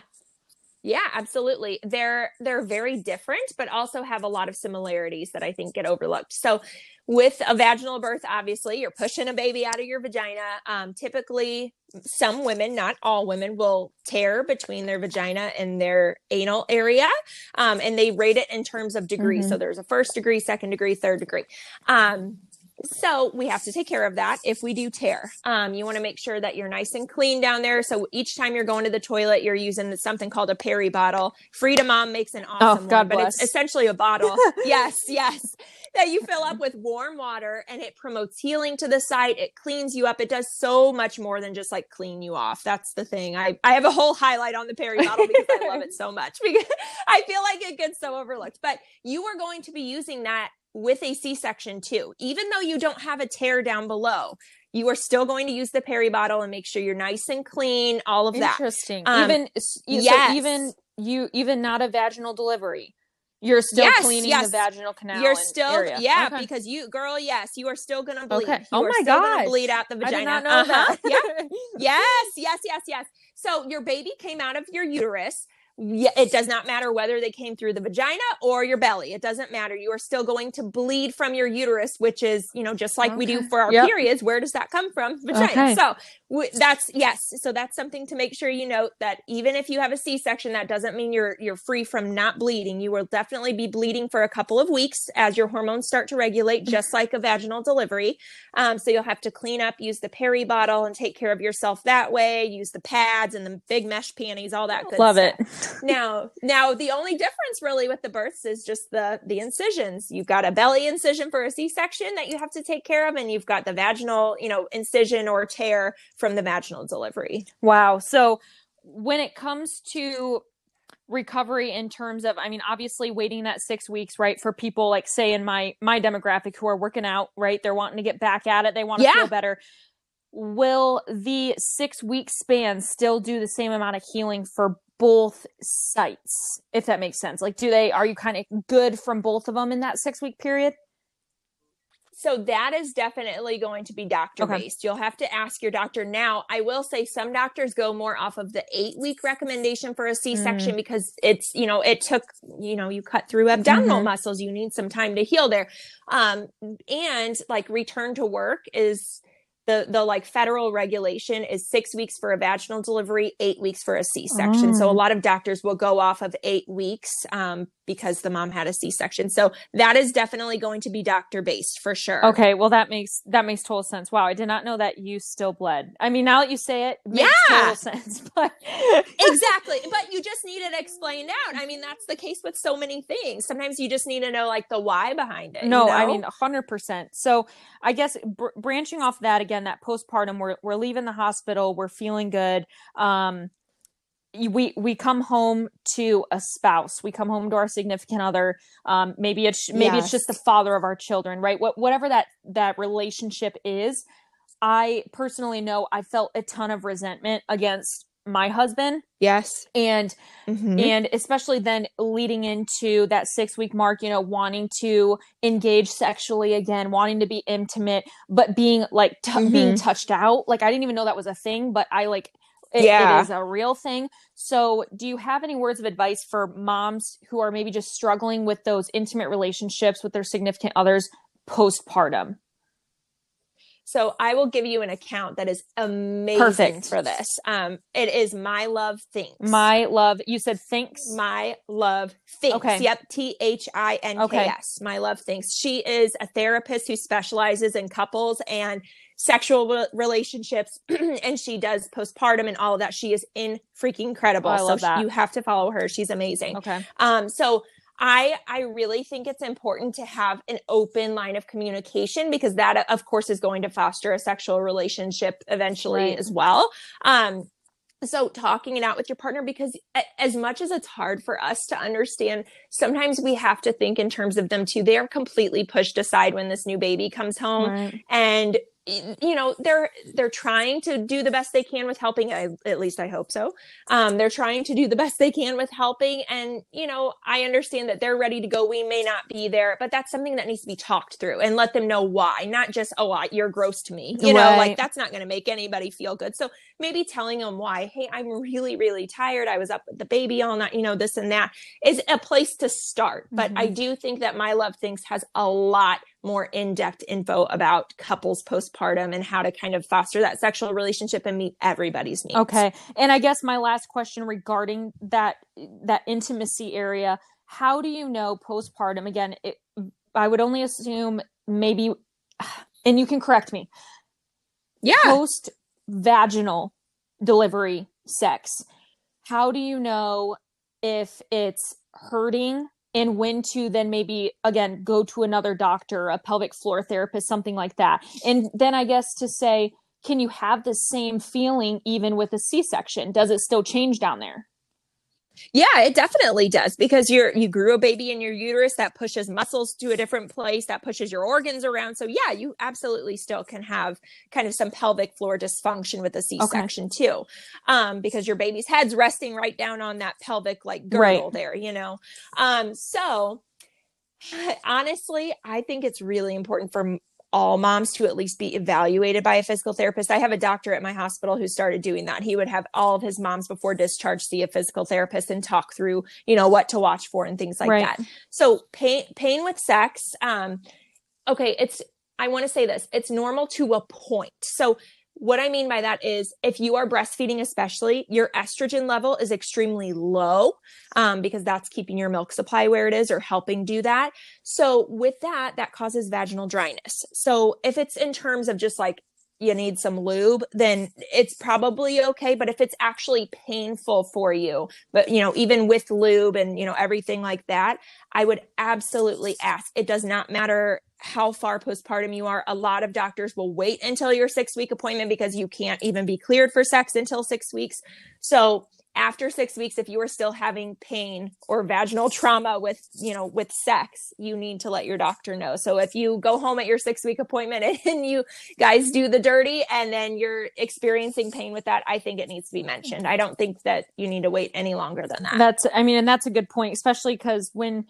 Yeah, absolutely. They're they're very different but also have a lot of similarities that I think get overlooked. So with a vaginal birth, obviously, you're pushing a baby out of your vagina. Um, typically, some women, not all women, will tear between their vagina and their anal area. Um, and they rate it in terms of degree. Mm-hmm. So there's a first degree, second degree, third degree. Um, so we have to take care of that if we do tear. Um, you want to make sure that you're nice and clean down there. So each time you're going to the toilet, you're using something called a peri bottle. Frida Mom makes an oh, awesome oh, God one, bless. but it's essentially a bottle. yes, yes. That you fill up with warm water and it promotes healing to the site. It cleans you up. It does so much more than just like clean you off. That's the thing. I, I have a whole highlight on the peri bottle because I love it so much because I feel like it gets so overlooked. But you are going to be using that with a C-section too. Even though you don't have a tear down below, you are still going to use the peri bottle and make sure you're nice and clean, all of that. Interesting. Um, even yes. so even you even not a vaginal delivery. You're still yes, cleaning yes. the vaginal canal. You're still, area. yeah, okay. because you, girl, yes, you are still gonna bleed. Okay. oh my god, bleed out the vagina. I did not know uh-huh. that. yeah. yes, yes, yes, yes. So your baby came out of your uterus it does not matter whether they came through the vagina or your belly. It doesn't matter. You are still going to bleed from your uterus, which is, you know, just like okay. we do for our yep. periods. Where does that come from? Vagina. Okay. So that's yes. So that's something to make sure you note that even if you have a c-section that doesn't mean you're you're free from not bleeding. You will definitely be bleeding for a couple of weeks as your hormones start to regulate just like a vaginal delivery. Um, so you'll have to clean up use the peri bottle and take care of yourself that way. Use the pads and the big mesh panties all that good love stuff. it now now the only difference really with the births is just the the incisions. You've got a belly incision for a c-section that you have to take care of and you've got the vaginal you know incision or tear from the vaginal delivery. Wow. So when it comes to recovery in terms of i mean obviously waiting that six weeks right for people like say in my my demographic who are working out right they're wanting to get back at it they want to yeah. feel better will the six week span still do the same amount of healing for both sites if that makes sense like do they are you kind of good from both of them in that six week period so that is definitely going to be doctor based. Okay. You'll have to ask your doctor. Now, I will say some doctors go more off of the eight week recommendation for a C section mm. because it's, you know, it took, you know, you cut through abdominal mm-hmm. muscles. You need some time to heal there. Um, and like return to work is, the the like federal regulation is six weeks for a vaginal delivery, eight weeks for a C section. Oh. So a oh. lot of doctors will go off of eight weeks um, because the mom had a C-section. So that is definitely going to be doctor based for sure. Okay, well that makes that makes total sense. Wow, I did not know that you still bled. I mean, now that you say it, it yeah, total sense. But exactly, but you just need it explained out. I mean, that's the case with so many things. Sometimes you just need to know like the why behind it. No, you know? I mean, hundred percent. So I guess br- branching off that again, that postpartum, we're we're leaving the hospital, we're feeling good. Um, we we come home to a spouse we come home to our significant other um, maybe it's maybe yes. it's just the father of our children right what, whatever that that relationship is i personally know i felt a ton of resentment against my husband yes and mm-hmm. and especially then leading into that six week mark you know wanting to engage sexually again wanting to be intimate but being like t- mm-hmm. being touched out like i didn't even know that was a thing but i like it, yeah. it is a real thing. So, do you have any words of advice for moms who are maybe just struggling with those intimate relationships with their significant others postpartum? So I will give you an account that is amazing Perfect. for this. Um, it is My Love Thinks. My Love. You said thinks. My Love Thinks. Okay. Yep. T H I N K S. My Love Thinks. She is a therapist who specializes in couples and sexual relationships and she does postpartum and all of that. She is in freaking incredible. Oh, I love so that. you have to follow her. She's amazing. Okay. Um, so I I really think it's important to have an open line of communication because that of course is going to foster a sexual relationship eventually right. as well. Um so talking it out with your partner because as much as it's hard for us to understand sometimes we have to think in terms of them too they're completely pushed aside when this new baby comes home right. and you know they're they're trying to do the best they can with helping I, at least i hope so. Um, they're trying to do the best they can with helping and you know i understand that they're ready to go. We may not be there but that's something that needs to be talked through and let them know why not just oh I, you're gross to me you know like that's not going to make anybody feel good. So maybe telling them why hey i'm really really tired. I was up with the baby all night you know this and that is a place to start. But mm-hmm. i do think that my love thinks has a lot more in-depth info about couples postpartum and how to kind of foster that sexual relationship and meet everybody's needs. Okay. And I guess my last question regarding that that intimacy area, how do you know postpartum again, it, I would only assume maybe and you can correct me. Yeah. Post vaginal delivery sex. How do you know if it's hurting and when to then maybe again go to another doctor, a pelvic floor therapist, something like that? And then I guess to say, can you have the same feeling even with a C section? Does it still change down there? Yeah, it definitely does because you're you grew a baby in your uterus that pushes muscles to a different place, that pushes your organs around. So yeah, you absolutely still can have kind of some pelvic floor dysfunction with a C-section okay. too. Um, because your baby's head's resting right down on that pelvic like girdle right. there, you know. Um, so honestly, I think it's really important for all moms to at least be evaluated by a physical therapist. I have a doctor at my hospital who started doing that. He would have all of his moms before discharge see a physical therapist and talk through, you know, what to watch for and things like right. that. So pain pain with sex um okay, it's I want to say this. It's normal to a point. So what I mean by that is if you are breastfeeding, especially, your estrogen level is extremely low um, because that's keeping your milk supply where it is or helping do that. So, with that, that causes vaginal dryness. So, if it's in terms of just like you need some lube, then it's probably okay. But if it's actually painful for you, but you know, even with lube and you know, everything like that, I would absolutely ask. It does not matter how far postpartum you are. A lot of doctors will wait until your six week appointment because you can't even be cleared for sex until six weeks. So after six weeks if you are still having pain or vaginal trauma with you know with sex you need to let your doctor know so if you go home at your six week appointment and you guys do the dirty and then you're experiencing pain with that i think it needs to be mentioned i don't think that you need to wait any longer than that that's i mean and that's a good point especially because when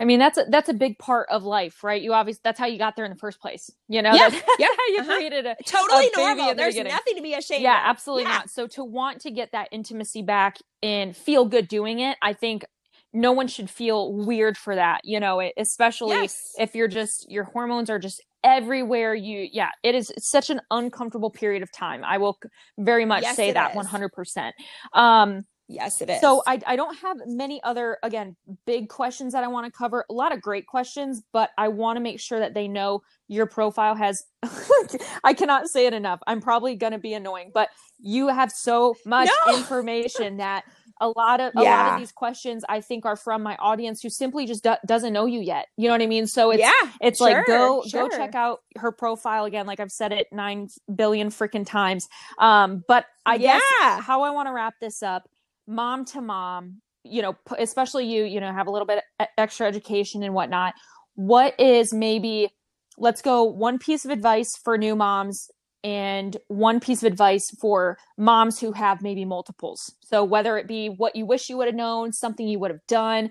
i mean that's a, that's a big part of life right you obviously that's how you got there in the first place you know yeah, yeah you uh-huh. created a totally a normal the there's beginning. nothing to be ashamed of. yeah of. absolutely yeah. not so to want to get that intimacy back back and feel good doing it, I think no one should feel weird for that, you know, especially yes. if you're just your hormones are just everywhere you yeah, it is such an uncomfortable period of time. I will very much yes, say that is. 100%. Um Yes, it is. So I, I don't have many other, again, big questions that I want to cover. A lot of great questions, but I want to make sure that they know your profile has, I cannot say it enough. I'm probably going to be annoying, but you have so much no! information that a lot of a yeah. lot of these questions I think are from my audience who simply just do- doesn't know you yet. You know what I mean? So it's yeah, it's sure, like go sure. go check out her profile again. Like I've said it nine billion freaking times. Um, but I yeah. guess how I want to wrap this up mom to mom, you know, especially you, you know, have a little bit extra education and whatnot. What is maybe, let's go one piece of advice for new moms and one piece of advice for moms who have maybe multiples. So whether it be what you wish you would have known, something you would have done,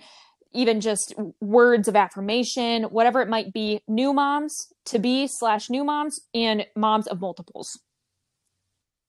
even just words of affirmation, whatever it might be, new moms to be slash new moms and moms of multiples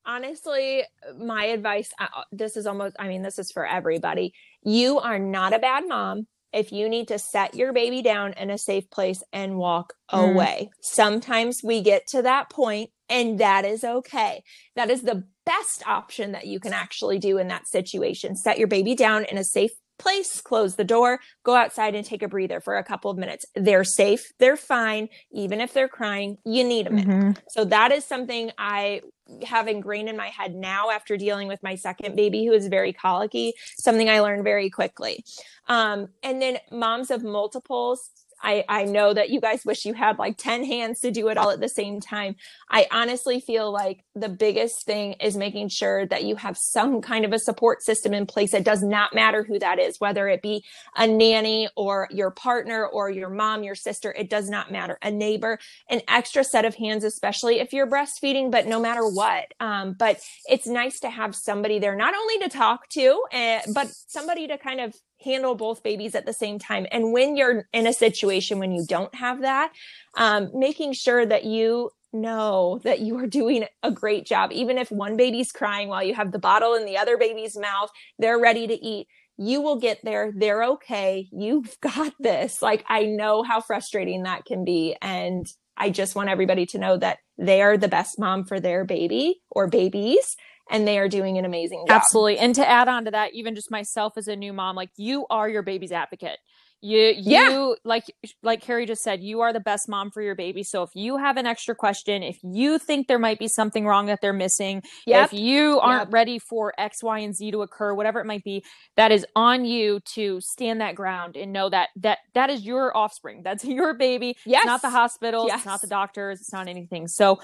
honestly my advice uh, this is almost i mean this is for everybody. You are not a bad mom if you need to set your baby down in a safe place and walk mm. away. Sometimes we get to that point and that is okay. That is the best option that you can actually do in that situation. Set your baby down in a safe place, close the door, go outside and take a breather for a couple of minutes. They're safe, they're fine. Even if they're crying, you need a minute. Mm-hmm. So that is something I have ingrained in my head now after dealing with my second baby who is very colicky, something I learned very quickly. Um, and then moms of multiples, I, I know that you guys wish you had like 10 hands to do it all at the same time. I honestly feel like the biggest thing is making sure that you have some kind of a support system in place. It does not matter who that is, whether it be a nanny or your partner or your mom, your sister, it does not matter. A neighbor, an extra set of hands, especially if you're breastfeeding, but no matter what. Um, but it's nice to have somebody there, not only to talk to, uh, but somebody to kind of handle both babies at the same time. And when you're in a situation when you don't have that, um, making sure that you know that you are doing a great job. Even if one baby's crying while you have the bottle in the other baby's mouth, they're ready to eat. You will get there. They're okay. You've got this. Like, I know how frustrating that can be. And I just want everybody to know that they are the best mom for their baby or babies and they are doing an amazing job. Absolutely. And to add on to that, even just myself as a new mom, like you are your baby's advocate. You, you, yeah. like, like Carrie just said, you are the best mom for your baby. So if you have an extra question, if you think there might be something wrong that they're missing, yep. if you aren't yep. ready for X, Y, and Z to occur, whatever it might be, that is on you to stand that ground and know that that that is your offspring. That's your baby. Yes. It's not the hospital. Yes. It's not the doctors. It's not anything. So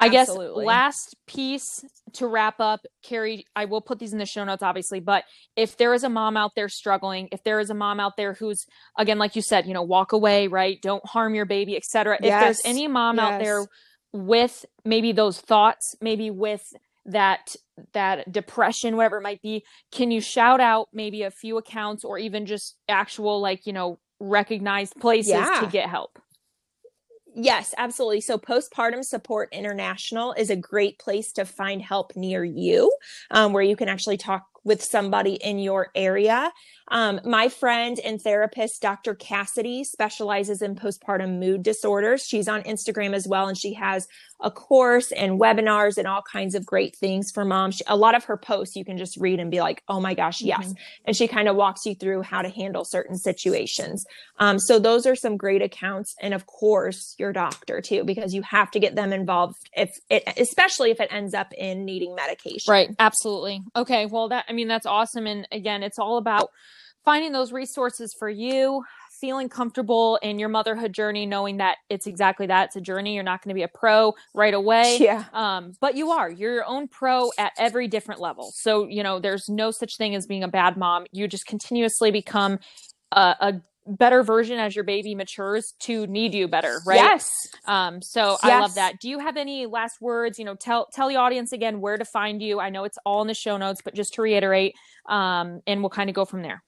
I Absolutely. guess last piece to wrap up, Carrie, I will put these in the show notes, obviously, but if there is a mom out there struggling, if there is a mom out there who's, again, like you said, you know, walk away, right? Don't harm your baby, etc. Yes. If there's any mom yes. out there with maybe those thoughts, maybe with that that depression whatever it might be can you shout out maybe a few accounts or even just actual like you know recognized places yeah. to get help Yes, absolutely. So, Postpartum Support International is a great place to find help near you, um, where you can actually talk with somebody in your area. Um, my friend and therapist, Dr. Cassidy, specializes in postpartum mood disorders. She's on Instagram as well, and she has a course and webinars and all kinds of great things for moms. She, a lot of her posts you can just read and be like, oh my gosh, yes. Mm-hmm. And she kind of walks you through how to handle certain situations. Um, so those are some great accounts. And of course, your doctor too, because you have to get them involved if it, especially if it ends up in needing medication. Right. Absolutely. Okay. Well, that, I mean, that's awesome. And again, it's all about finding those resources for you feeling comfortable in your motherhood journey knowing that it's exactly that. It's a journey. You're not going to be a pro right away. Yeah. Um but you are. You're your own pro at every different level. So you know there's no such thing as being a bad mom. You just continuously become a, a better version as your baby matures to need you better right yes um so yes. i love that do you have any last words you know tell tell the audience again where to find you i know it's all in the show notes but just to reiterate um and we'll kind of go from there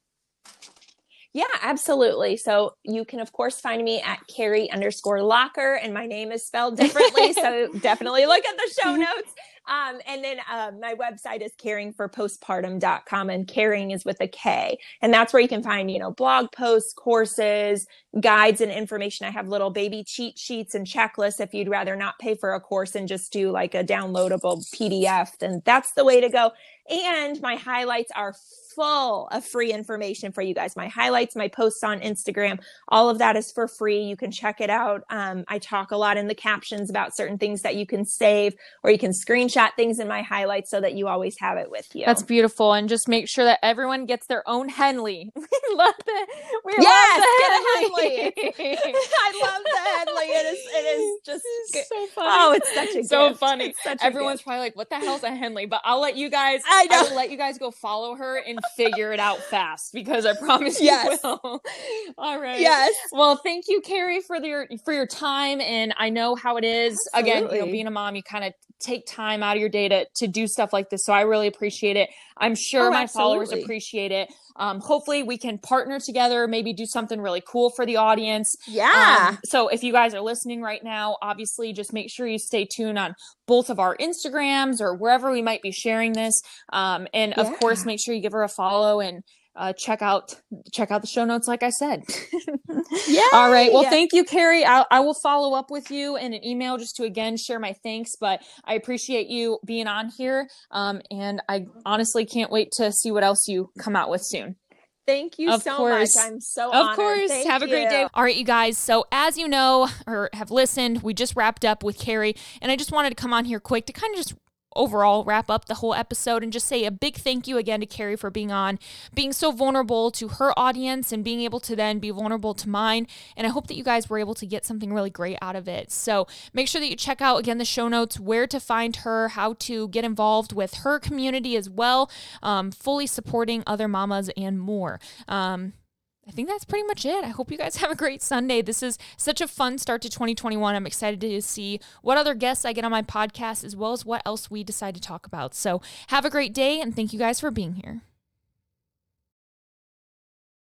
yeah, absolutely. So you can, of course, find me at Carrie underscore Locker, and my name is spelled differently. so definitely look at the show notes. Um, and then um, my website is caringforpostpartum.com, and caring is with a K. And that's where you can find, you know, blog posts, courses, guides, and information. I have little baby cheat sheets and checklists if you'd rather not pay for a course and just do like a downloadable PDF, then that's the way to go. And my highlights are full of free information for you guys. My highlights, my posts on Instagram, all of that is for free. You can check it out. Um, I talk a lot in the captions about certain things that you can save or you can screenshot things in my highlights so that you always have it with you. That's beautiful. And just make sure that everyone gets their own Henley. we love the we yes, love the Henley. I love the Henley. It is it is just so funny. Oh, it's such a so gift. funny. Everyone's probably like, "What the hell's a Henley?" But I'll let you guys. I know. I will let you guys go follow her and figure it out fast because I promise you yes. will. All right. Yes. Well, thank you, Carrie, for your for your time. And I know how it is. Absolutely. Again, you know, being a mom, you kind of take time out of your day to to do stuff like this. So I really appreciate it. I'm sure oh, my absolutely. followers appreciate it. Um, hopefully we can partner together, maybe do something really cool for the audience. Yeah. Um, so if you guys are listening right now, obviously just make sure you stay tuned on both of our Instagrams or wherever we might be sharing this. Um, and of course, make sure you give her a follow and uh, check out check out the show notes like i said yeah all right well thank you carrie I, I will follow up with you in an email just to again share my thanks but i appreciate you being on here um, and i honestly can't wait to see what else you come out with soon Thank you of so course. much. I'm so of honored. course. Thank have a great day. All right, you guys. So as you know or have listened, we just wrapped up with Carrie, and I just wanted to come on here quick to kind of just overall wrap up the whole episode and just say a big thank you again to Carrie for being on, being so vulnerable to her audience and being able to then be vulnerable to mine. And I hope that you guys were able to get something really great out of it. So make sure that you check out again the show notes, where to find her, how to get involved with her community as well, um, fully supporting other mamas and more. Um, I think that's pretty much it. I hope you guys have a great Sunday. This is such a fun start to 2021. I'm excited to see what other guests I get on my podcast as well as what else we decide to talk about. So, have a great day and thank you guys for being here.